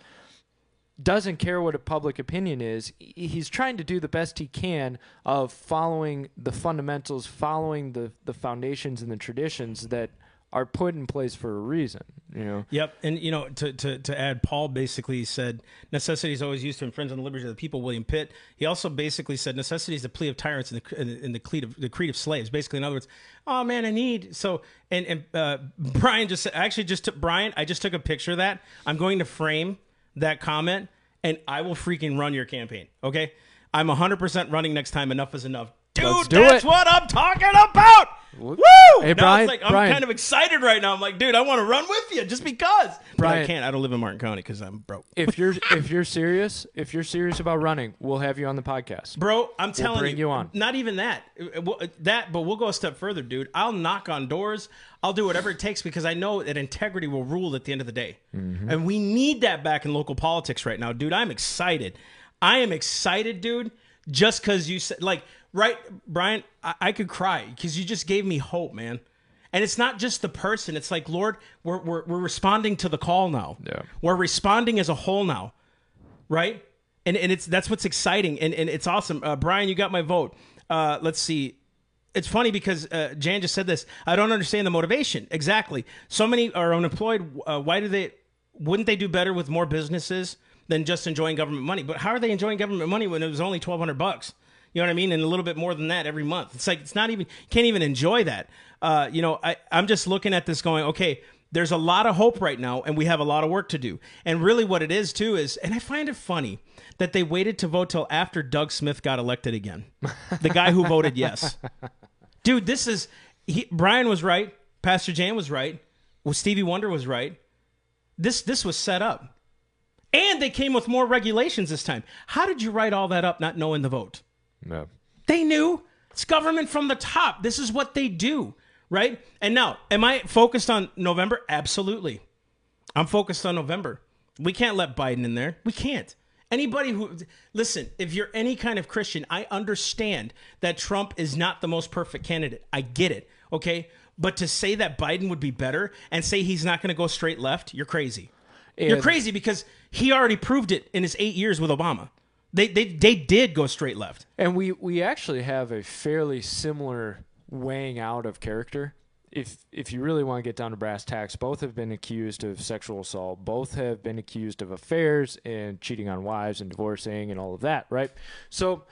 doesn't care what a public opinion is. He's trying to do the best he can of following the fundamentals, following the the foundations and the traditions that are put in place for a reason. You know, Yep. And you know, to, to, to add, Paul basically said necessity is always used to infringe on the liberties of the people. William Pitt. He also basically said necessity is the plea of tyrants and the in the creed of the creed of slaves. Basically, in other words, oh man, I need so. And and uh, Brian just actually just took Brian. I just took a picture of that. I'm going to frame that comment, and I will freaking run your campaign. Okay. I'm 100% running next time. Enough is enough. Dude, Let's do that's it. what I'm talking about. Woo! Hey, Brian, like I'm Brian. kind of excited right now. I'm like, dude, I want to run with you just because. But I can't. I don't live in Martin County because I'm broke. If you're if you're serious, if you're serious about running, we'll have you on the podcast. Bro, I'm telling bring you on. Not even that. Uh, well, uh, That, but we'll go a step further, dude. I'll knock on doors. I'll do whatever it takes because I know that integrity will rule at the end of the day. Mm-hmm. And we need that back in local politics right now, dude. I'm excited. I am excited, dude. Just because you said, like, right, Brian, I, I could cry because you just gave me hope, man. And it's not just the person. It's like, Lord, we're, we're, we're responding to the call now. Yeah. We're responding as a whole now right? And and it's that's what's exciting and, and it's awesome. Uh, Brian, you got my vote. Uh, let's see. It's funny because uh, Jan just said this. I don't understand the motivation exactly. So many are unemployed. Uh, why do they? Wouldn't they do better with more businesses than just enjoying government money? But how are they enjoying government money when it was only twelve hundred bucks? You know what I mean? And a little bit more than that every month. It's like it's not even can't even enjoy that. Uh, you know, I, I'm just looking at this going, okay, there's a lot of hope right now, and we have a lot of work to do. And really, what it is too is, and I find it funny that they waited to vote till after Doug Smith got elected again, the guy who voted yes. Dude, this is he, Brian was right, Pastor Jan was right, well, Stevie Wonder was right. This this was set up, and they came with more regulations this time. How did you write all that up, not knowing the vote? No. They knew. It's government from the top. This is what they do, right? And now, am I focused on November? Absolutely. I'm focused on November. We can't let Biden in there. We can't. Anybody who listen, if you're any kind of Christian, I understand that Trump is not the most perfect candidate. I get it. Okay? But to say that Biden would be better and say he's not going to go straight left, you're crazy. you're crazy because he already proved it in his 8 years with Obama. They they they did go straight left. And we we actually have a fairly similar weighing out of character. If if you really want to get down to brass tacks, both have been accused of sexual assault. Both have been accused of affairs and cheating on wives and divorcing and all of that, right? So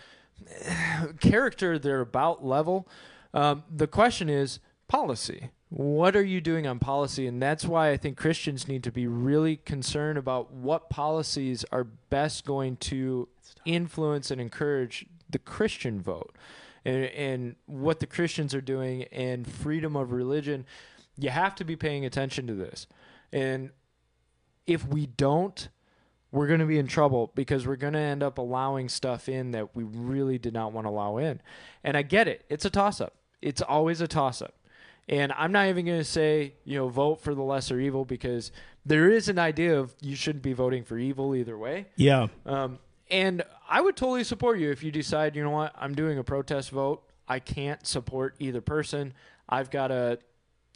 character they're about level. Um, the question is policy. What are you doing on policy? And that's why I think Christians need to be really concerned about what policies are best going to influence and encourage the Christian vote and, and what the Christians are doing and freedom of religion. You have to be paying attention to this. And if we don't, we're going to be in trouble because we're going to end up allowing stuff in that we really did not want to allow in. And I get it. It's a toss up. It's always a toss up. And I'm not even going to say, you know, vote for the lesser evil because there is an idea of you shouldn't be voting for evil either way. Yeah. Um, and I would totally support you if you decide, you know what, I'm doing a protest vote. I can't support either person. I've got to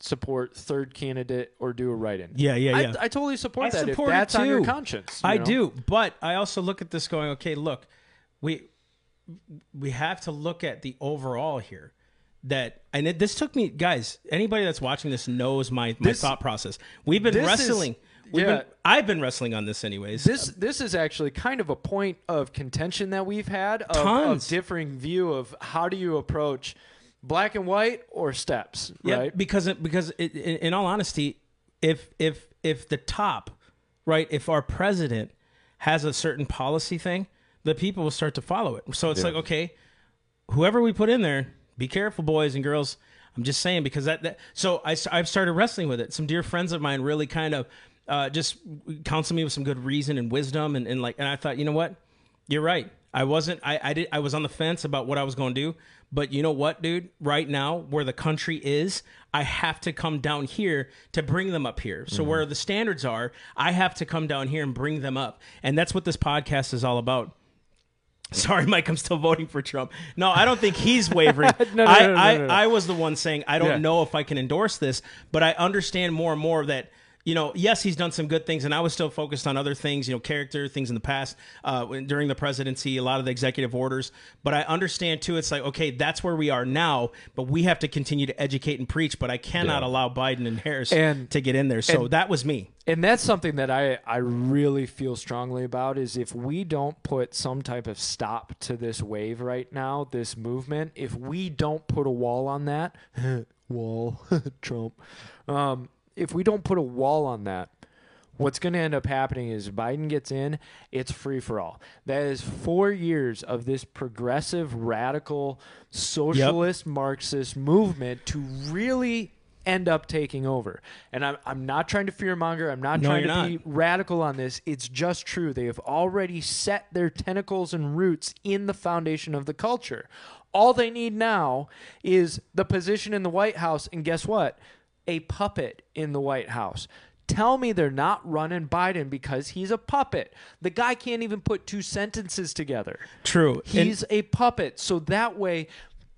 support third candidate or do a write-in. Yeah, yeah, I, yeah. I totally support I that support if that's on your conscience. you I know? do, but I also look at this going, okay, look, we we have to look at the overall here. That and it, this took me, guys. Anybody that's watching this knows my my This- thought process. We've been this is- wrestling. We've yeah. been, I've been wrestling on this anyways. This this is actually kind of a point of contention that we've had of, of differing view of how do you approach black and white or steps, Yeah, right? because it, because it, in, in all honesty, if if if the top, right, if our president has a certain policy thing, the people will start to follow it. So it's like, okay, whoever we put in there, be careful, boys and girls. I'm just saying because that, that so I I've started wrestling with it. Some dear friends of mine really kind of uh, just counsel me with some good reason and wisdom and, and like and I thought, you know what, you're right. I wasn't. I, I did. I was on the fence about what I was going to do. But you know what, dude? Right now, where the country is, I have to come down here to bring them up here. So where the standards are, I have to come down here and bring them up. And that's what this podcast is all about. Sorry, Mike, I'm still voting for Trump. No, I don't think he's wavering. No, no, I, no, I. I was the one saying I don't Yeah. know if I can endorse this, but I understand more and more that you know, yes, he's done some good things, and I was still focused on other things, you know, character things in the past uh, during the presidency, a lot of the executive orders. But I understand too. It's like okay, that's where we are now, but we have to continue to educate and preach. But I cannot Yeah. allow Biden and Harris And- to get in there. So and- that was me. and that's something that I, I really feel strongly about is if we don't put some type of stop to this wave right now, this movement, if we don't put a wall on that, wall, Trump, um, if we don't put a wall on that, what's going to end up happening is Biden gets in, it's free for all. That is four years of this progressive, radical, socialist, Marxist movement to really end up taking over. And I'm, I'm not trying to fearmonger. I'm not No, trying to you're be radical on this. It's just true. They have already set their tentacles and roots in the foundation of the culture. All they need now is the position in the White House. And guess what? A puppet in the White House. Tell me they're not running Biden because he's a puppet. The guy can't even put two sentences together. True. And- He's a puppet. So that way,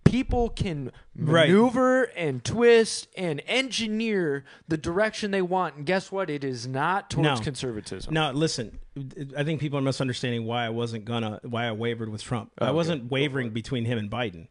people can Right. maneuver and twist and engineer the direction they want. And guess what? It is not towards No. conservatism. Now, listen. I think people are misunderstanding why I wasn't gonna why I wavered with Trump. I wasn't wavering between him and Biden.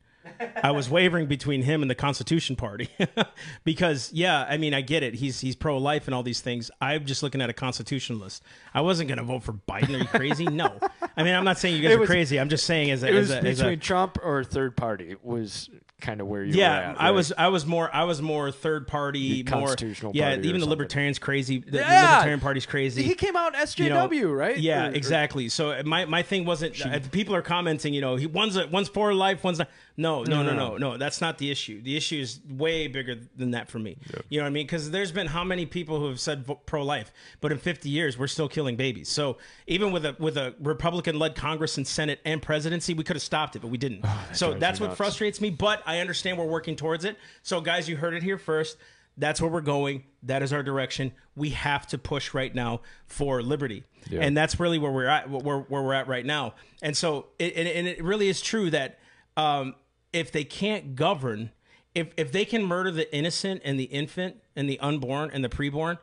I was wavering between him and the Constitution Party because, yeah, I mean, I get it. He's he's pro life and all these things. I'm just looking at a constitutionalist. I wasn't going to vote for Biden. Are you crazy? no. I mean, I'm not saying you guys It are crazy. I'm just saying as a, It was as a, as a between Trump or third party it was kind of where you were yeah, at. I was I was more I was more third party, The more constitutional yeah. even the something. libertarians crazy. The, the Yeah! libertarian party's crazy. He came out SJW, you know, right? Yeah, Or- exactly. So my, my thing wasn't. uh, people are commenting. You know, he one's a, one's for life, one's not. No, no, no, no, no, That's not the issue. The issue is way bigger than that for me. You know what I mean? Because there's been how many people who have said pro life, but in 50 years we're still killing babies. So even with a with a Republican led Congress and Senate and presidency, we could have stopped it, but we didn't. so that's what frustrates me. But I understand we're working towards it. So guys, you heard it here first. That's where we're going. That is our direction. We have to push right now for liberty, Yeah. and that's really where we're at. Where, where we're at right now. And so, it, and, and it really is true that um, if they can't govern, if if they can murder the innocent and the infant and the unborn and the preborn,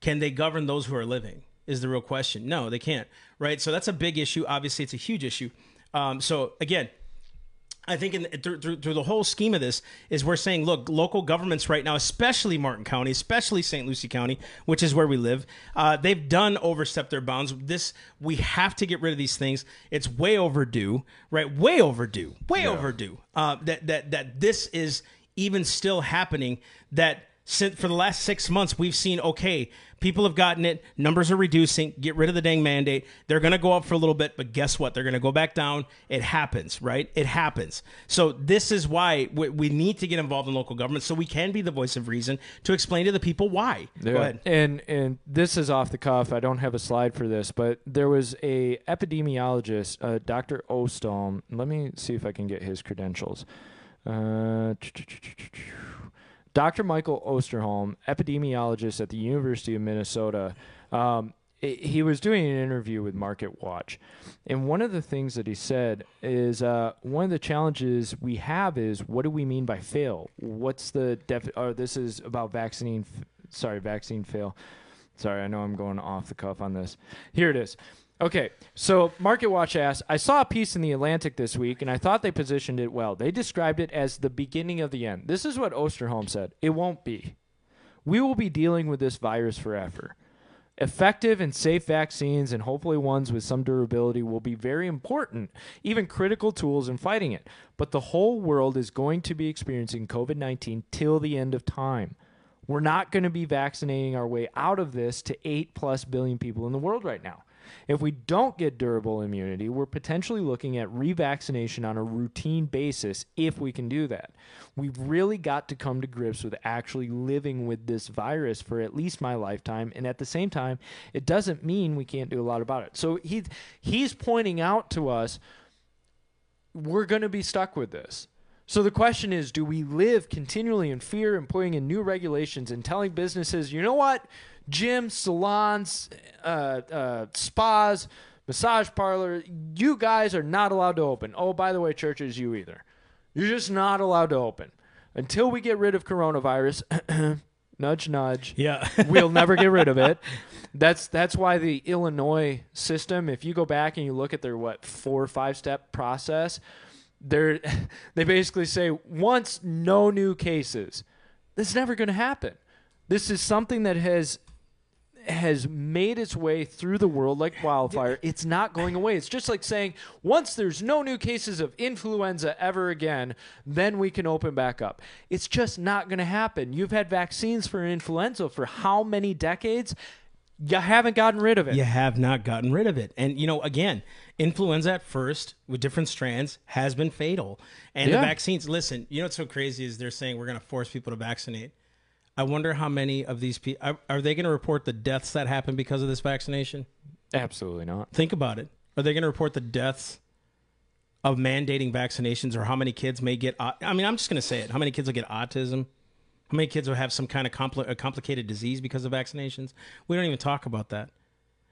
can they govern those who are living? Is the real question. No, they can't. Right. So that's a big issue. Obviously, it's a huge issue. Um, so again, I think in, through, through, through the whole scheme of this is we're saying, look, local governments right now, especially Martin County, especially St. Lucie County, which is where we live, uh, they've done overstep their bounds. This we have to get rid of these things. It's way overdue, right? Way overdue, way overdue. Uh, that that that this is even still happening. That since for the last six months we've seen okay people have gotten it numbers are reducing get rid of the dang mandate they're going to go up for a little bit but guess what they're going to go back down it happens right it happens so this is why we, we need to get involved in local government so we can be the voice of reason to explain to the people why Yeah. go ahead And and this is off the cuff. I don't have a slide for this, but there was a epidemiologist, uh, Dr. Ostrom. Let me see if I can get his credentials. Uh, Dr. Michael Osterholm, epidemiologist at the University of Minnesota. Um, he was doing an interview with Market Watch, and one of the things that he said is uh, one of the challenges we have is what do we mean by fail? What's the def? Or this is about vaccine. F- sorry, vaccine fail. Sorry, I know I'm going off the cuff on this. Here it is. Okay, so Market Watch asked, I saw a piece in the Atlantic this week and I thought they positioned it well. They described it as the beginning of the end. This is what Osterholm said. It won't be. We will be dealing with this virus forever. Effective and safe vaccines, and hopefully ones with some durability, will be very important, even critical tools in fighting it. But the whole world is going to be experiencing COVID 19 till the end of time. We're not going to be vaccinating our way out of this to 8 plus billion people in the world right now. If we don't get durable immunity, we're potentially looking at revaccination on a routine basis if we can do that. We've really got to come to grips with actually living with this virus for at least my lifetime and at the same time, it doesn't mean we can't do a lot about it. So he he's pointing out to us we're going to be stuck with this. So the question is do we live continually in fear and putting in new regulations and telling businesses, you know what? Gyms, salons, uh, uh, spas, massage parlor, you guys are not allowed to open. Oh, by the way, churches, you either. You're just not allowed to open. Until we get rid of coronavirus, nudge, nudge yeah we'll never get rid of it. That's that's why the Illinois system. If you go back and you look at their what four or five step process, they're they basically say once no new cases, this is never going to happen. This is something that has has made its way through the world like wildfire. It's not going away. It's just like saying once there's no new cases of influenza ever again, then we can open back up. It's just not going to happen. You've had vaccines for influenza for how many decades? You haven't gotten rid of it. You have not gotten rid of it. And, you know, again, influenza at first with different strands has been fatal. And Yeah. the vaccines, listen, you know what's so crazy is they're saying we're going to force people to vaccinate. I wonder how many of these people are, are they going to report the deaths that happen because of this vaccination? Absolutely not. Think about it. Are they going to report the deaths of mandating vaccinations or how many kids may get? I mean, I'm just going to say it. How many kids will get autism? How many kids will have some kind of a complicated disease because of vaccinations? We don't even talk about that.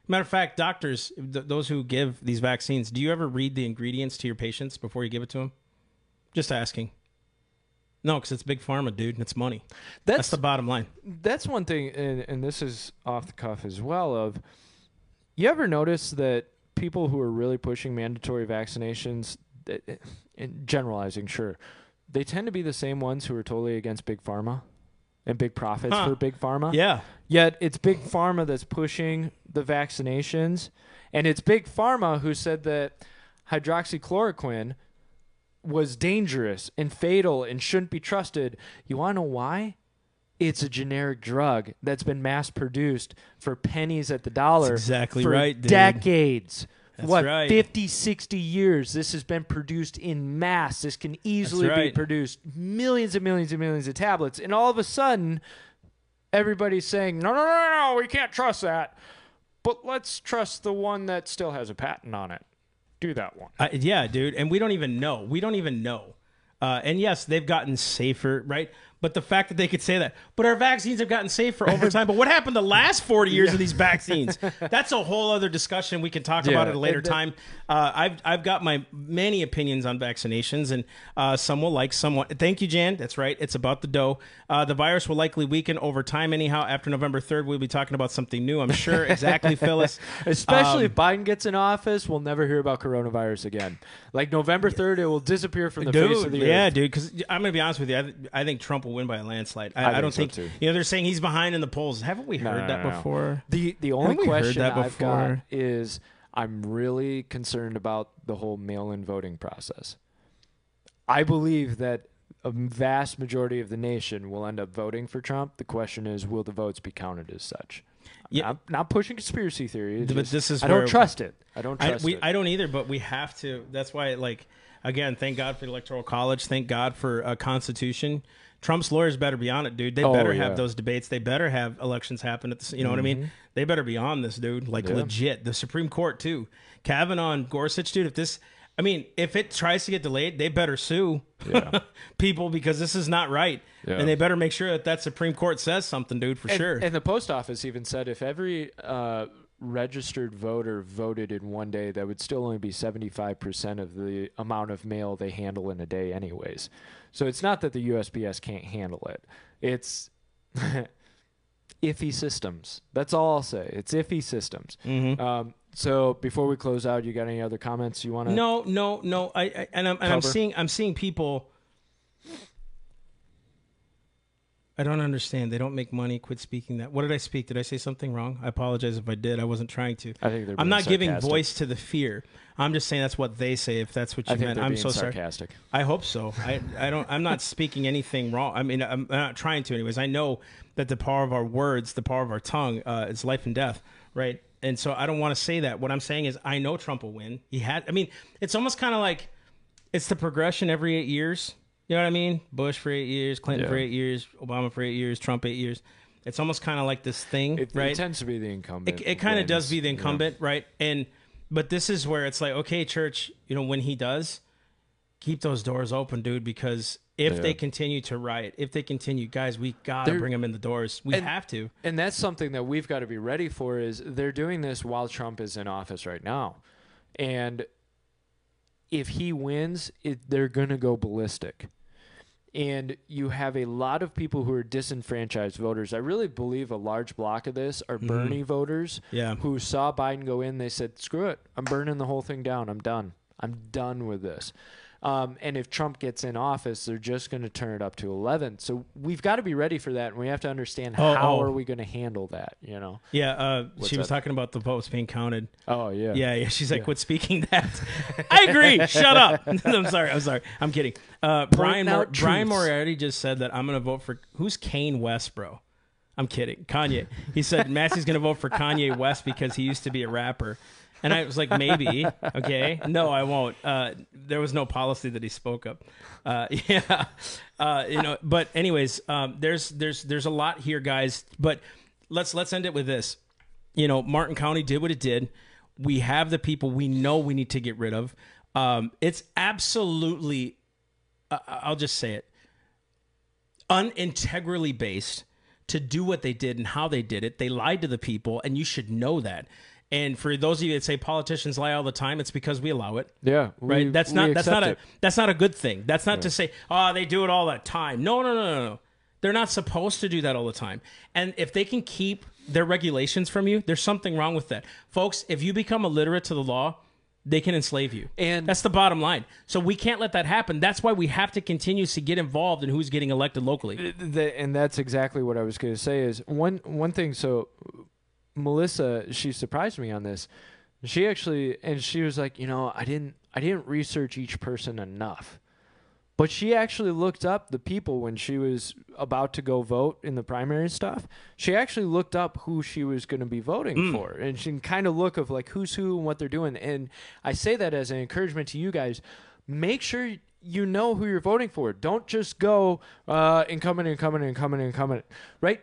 Matter of fact, doctors, th- those who give these vaccines, do you ever read the ingredients to your patients before you give it to them? Just asking. No, because it's big pharma, dude, and it's money. That's, That's the bottom line. that's one thing, and, and this is off the cuff as well. Of you ever notice that people who are really pushing mandatory vaccinations, eh, eh, that- and generalizing, sure, they tend to be the same ones who are totally against big pharma and big profits Huh. for big pharma. Yeah. Yet it's big pharma that's pushing the vaccinations, and it's big pharma who said that hydroxychloroquine was dangerous and fatal and shouldn't be trusted. You want to know why? It's a generic drug that's been mass produced for pennies at the dollar. That's exactly for right, dude. Decades. That's what, right. 50, 60 years? This has been produced in mass. This can easily be produced millions and millions and millions of tablets. And all of a sudden, everybody's saying, no, no, no, no, we can't trust that. But let's trust the one that still has a patent on it. Do that one. Uh, yeah, dude. And we don't even know. We don't even know. Uh, and yes, they've gotten safer, right? But the fact that they could say that, but our vaccines have gotten safer over time. but what happened the last 40 years of these vaccines? That's a whole other discussion. We can talk Yeah. about at a later the- time. Uh, I've, I've got my many opinions on vaccinations, and uh, some will like, some won't. Thank you, Jan. That's right. It's about the dough. Uh, the virus will likely weaken over time, anyhow. After November 3rd, we'll be talking about something new, I'm sure. Exactly, Phyllis. Especially Um, if Biden gets in office, we'll never hear about coronavirus again. Like November 3rd, it will disappear from the face of the yeah, earth. dude. Because I'm gonna be honest with you, I, th- I think Trump will win by a landslide. I, I, think don't so, think too. you know they're saying he's behind in the polls. Haven't we heard no, that no, no. before? The the only question I've got is I'm really concerned about the whole mail-in voting process. I believe that a vast majority of the nation will end up voting for Trump. The question is, will the votes be counted as such? Yeah, I'm not, pushing conspiracy theory. it's But just- this is I don't trust it. I don't I, trust we, it. I don't either, but we have to. That's why, like, again, thank God for the Electoral College. Thank God for a Constitution. Trump's lawyers better be on it, dude. They Oh, better yeah. have those debates. They better have elections happen at the. You know what I mean? They better be on this, dude. Like Mm-hmm. Yeah. legit. The Supreme Court too. Kavanaugh and Gorsuch, dude. If this, I mean, if it tries to get delayed, they better sue Yeah. people because this is not right, Yeah. and they better make sure that that Supreme Court says something, dude, for and, sure. And the post office even said if every uh, registered voter voted in one day, that would still only be 75% of the amount of mail they handle in a day, anyways. So it's not that the USPS can't handle it. It's iffy systems. That's all I'll say. It's iffy systems. Mhm. Um, so before we close out, you got any other comments you want to? No, no, no. I, I and I'm and I'm seeing I'm seeing people. I don't understand. They don't make money. Quit speaking that. What did I speak? Did I say something wrong? I apologize if I did. I wasn't trying to. I think they're. I'm not giving voice to the fear. I'm just saying that's what they say. If that's what you I meant, I'm so sorry. sarcastic. I hope so. I, I don't. I'm not speaking anything wrong. I mean, I'm I'm not trying to. Anyways, I know that the power of our words, the power of our tongue, uh, is life and death, right? And so I don't want to say that. What I'm saying is, I know Trump will win. He had. I mean, it's almost kind of like it's the progression every eight years. You know what I mean? Bush for eight years, Clinton for eight years, Obama for eight years, Trump eight years. It's almost kind of like this thing, It, right? it tends to be the incumbent. it, it kind of does be the you know? incumbent, right? And but this is where it's like, okay, church, you know, when he does, keep those doors open, dude, because if Yeah. they continue to riot, if they continue, guys, we gotta They're- bring them in the doors. We and- have to. And that's something that we've got to be ready for is they're doing this while Trump is in office right now. And if he wins, it, they're going to go ballistic. And you have a lot of people who are disenfranchised voters. I really believe a large block of this are mm-hmm. Bernie voters Yeah. who saw Biden go in. They said, screw it. I'm burning the whole thing down. I'm done. I'm done with this. Um, and if Trump gets in office, they're just going to turn it up to 11. So we've got to be ready for that, and we have to understand Oh, how oh. are we going to handle that. You know? Yeah, uh, she was talking about the votes being counted. Oh yeah. Yeah, yeah. She's like, quit speaking that. I agree. Shut up. I'm sorry. I'm sorry. I'm kidding. Uh, Brian, Mor- Brian. Moriarty just said that I'm going to vote for who's Kane West, bro. I'm kidding. Kanye. He said Massey's going to vote for Kanye West because he used to be a rapper. And I was like, maybe. Okay. No, I won't. Uh, there was no policy that he spoke of. Uh, yeah. Uh, you know, but anyways, um, there's, there's, there's a lot here, guys. But let's, let's end it with this. You know, Martin County did what it did. We have the people we know we need to get rid of. Um, it's absolutely, I'll just say it, unintegrally based to do what they did and how they did it. They lied to the people, and you should know that. And for those of you that say politicians lie all the time, it's because we allow it. Yeah, right. that's not that's not a it. that's not a good thing. That's not to say oh they do it all the time. No, no, no, no, no. They're not supposed to do that all the time. And if they can keep their regulations from you, there's something wrong with that, folks. If you become illiterate to the law. They can enslave you, And- that's the bottom line. So we can't let that happen. That's why we have to continue to get involved in who's getting elected locally. The, and that's exactly what I was going to say. Is one one thing. So Melissa, she surprised me on this. She actually, and she was like, you know, I didn't, I didn't research each person enough. But she actually looked up the people when she was about to go vote in the primary stuff. She actually looked up who she was going to be voting for, and she can kind of look of like who's who and what they're doing. And I say that as an encouragement to you guys. Make sure you know who you're voting for. Don't just go uh, incumbent, incumbent, incumbent, incumbent. Right?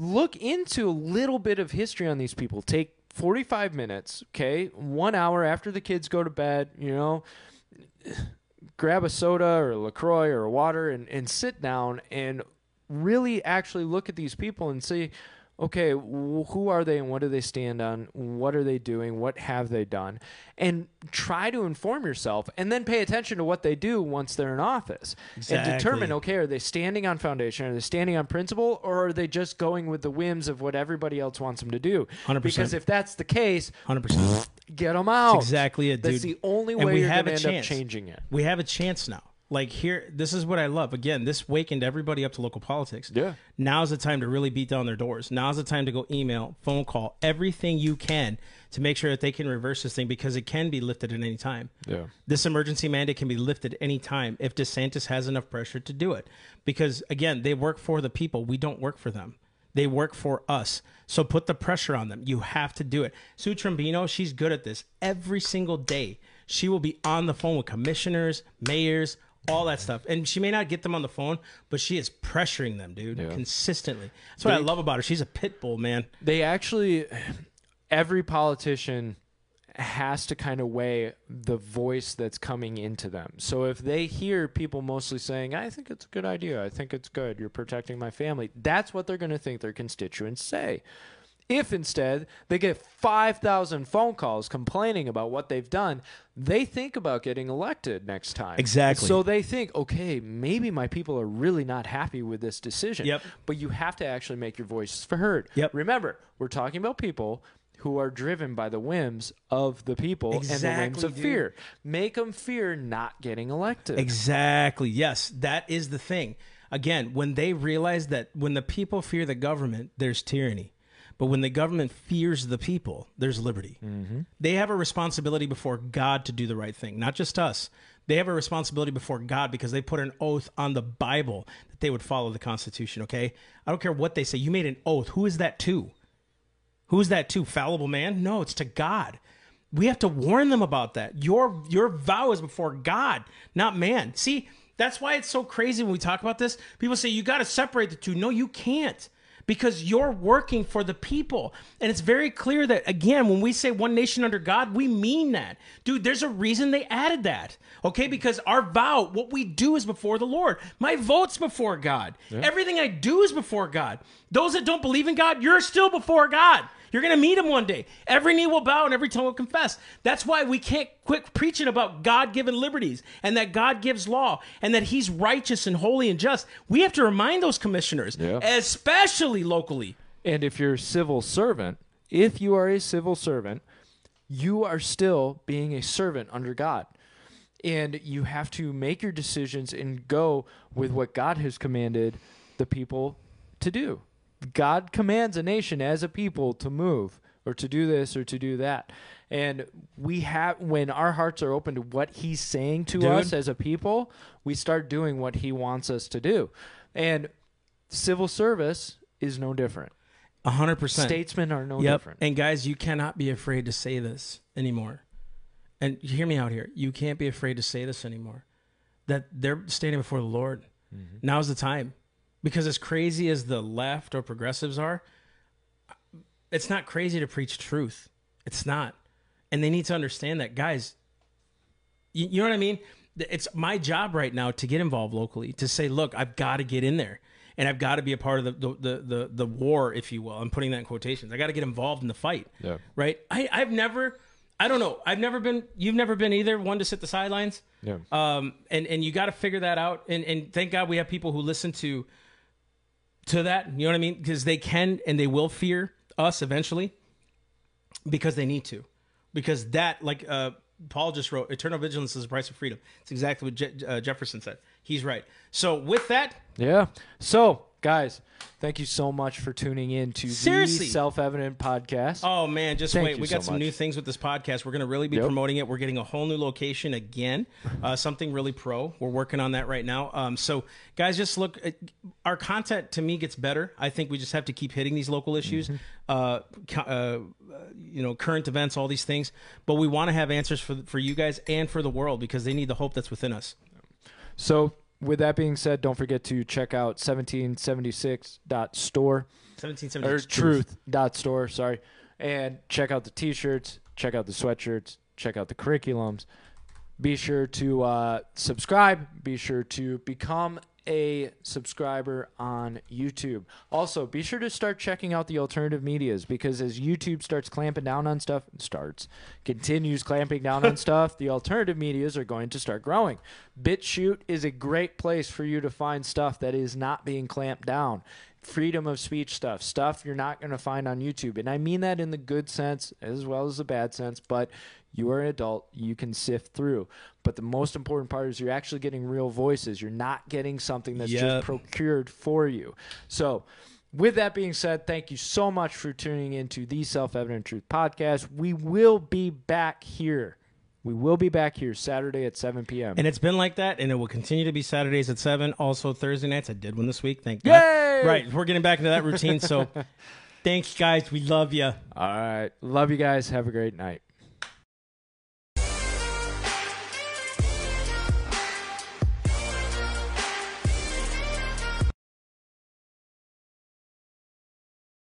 Look into a little bit of history on these people. Take 45 minutes, okay, one hour after the kids go to bed. You know, grab a soda or a LaCroix or a water and, and sit down and really actually look at these people and see, okay, wh- who are they and what do they stand on? What are they doing? What have they done? And try to inform yourself and then pay attention to what they do once they're in office and determine, okay, are they standing on foundation? Are they standing on principle or are they just going with the whims of what everybody else wants them to do? 100%. Because if that's the case, Hundred percent. get them out. exactly it, That's the only And way we you're have going a to end up chance. changing it. We have a chance now. Like here, this is what I love. Again, this wakened everybody up to local politics. Yeah. Now's the time to really beat down their doors. Now's the time to go email, phone call, everything you can to make sure that they can reverse this thing because it can be lifted at any time. Yeah. This emergency mandate can be lifted any time if DeSantis has enough pressure to do it. Because again, they work for the people. We don't work for them. They work for us. So put the pressure on them. You have to do it. Sue Trombino, she's good at this. Every single day, she will be on the phone with commissioners, mayors, all that stuff. And she may not get them on the phone, but she is pressuring them, dude, consistently. That's what I love about her. She's a pit bull, man. They actually, every politician has to kind of weigh the voice that's coming into them. So if they hear people mostly saying, I think it's a good idea, I think it's good, you're protecting my family, that's what they're going to think their constituents say. If instead they get 5,000 phone calls complaining about what they've done, they think about getting elected next time. Exactly. So they think, okay, maybe my people are really not happy with this decision. Yep. But you have to actually make your voice heard. Yep. Remember, we're talking about people who are driven by the whims of the people and the whims of dude. fear. Make them fear not getting elected. Exactly. Yes, that is the thing. Again, when they realize that when the people fear the government, there's tyranny. But when the government fears the people, there's liberty. Mm-hmm. They have a responsibility before God to do the right thing, not just us. They have a responsibility before God because they put an oath on the Bible that they would follow the Constitution, okay? I don't care what they say. You made an oath. Who is that to? Who's that to? Fallible man? No, it's to God. We have to warn them about that. Your your vow is before God, not man. See, that's why it's so crazy when we talk about this. People say you got to separate the two. No, you can't. Because you're working for the people. And it's very clear that, again, when we say one nation under God, we mean that. Dude, there's a reason they added that. Okay? Because our vow, what we do is before the Lord. My vote's before God. Everything I do is before God. Those that don't believe in God, you're still before God. You're going to meet him one day. Every knee will bow and every tongue will confess. That's why we can't quit preaching about God given liberties and that God gives law and that he's righteous and holy and just. We have to remind those commissioners, Yeah. especially locally. And if you're a civil servant, if you are a civil servant, you are still being a servant under God. And you have to make your decisions and go with what God has commanded the people to do. God commands a nation as a people to move or to do this or to do that. And we have, when our hearts are open to what He's saying to Dude. us as a people, we start doing what He wants us to do. And civil service is no different. A hundred percent. Statesmen are no Yep. different. And guys, you cannot be afraid to say this anymore. And hear me out here. You can't be afraid to say this anymore. That they're standing before the Lord. Mm-hmm. Now's the time. Because as crazy as the left or progressives are, it's not crazy to preach truth. It's not. And they need to understand that, guys. You, you know what I mean? It's my job right now to get involved locally, to say, look, I've got to get in there. And I've got to be a part of the, the, the, the, the war, if you will. I'm putting that in quotations. I got to get involved in the fight. Yeah. Right? I, I've never, I don't know. I've never been, you've never been either, one to sit the sidelines. Yeah. Um, and, and you got to figure that out. And, and thank God we have people who listen to, to that. You know what I mean? Because they can and they will fear us eventually because they need to. Because that, like uh, Paul just wrote, eternal vigilance is the price of freedom. It's exactly what Je- uh, Jefferson said. He's right. So with that, Yeah. So, guys, thank you so much for tuning in to Seriously. the Self Evident podcast. oh man, just Thank wait. We got so some much. new things with this podcast. We're going to really be Yep. promoting it. We're getting a whole new location again, uh, something really pro. We're working on that right now. Um, so, guys, just look. At, our content to me gets better. I think we just have to keep hitting these local issues, Mm-hmm. uh, uh, you know, current events, all these things. But we want to have answers for for you guys and for the world because they need the hope that's within us. So, with that being said, don't forget to check out 1776.store. Seventeen or seventy truth dot store sorry. And check out the t-shirts check out the sweatshirts check out the curriculums. Be sure to uh, subscribe. Be sure to become a subscriber on youtube. Also be sure to start checking out the alternative medias because as youtube starts clamping down on stuff starts continues clamping down on stuff the alternative medias are going to start growing. BitChute is a great place for you to find stuff that is not being clamped down. Freedom of speech stuff, stuff you're not going to find on YouTube. And I mean that in the good sense as well as the bad sense, but you are an adult, you can sift through. But the most important part is you're actually getting real voices. You're not getting something that's Yep. just procured for you. So, with that being said, thank you so much for tuning into the Self Evident Truth podcast. We will be back here. We will be back here Saturday at 7 p.m. And it's been like that, and it will continue to be Saturdays at seven. Also Thursday nights. I did one this week. Thank God. Right, we're getting back into that routine. So, thanks, guys. We love you. All right. Love you guys. Have a great night.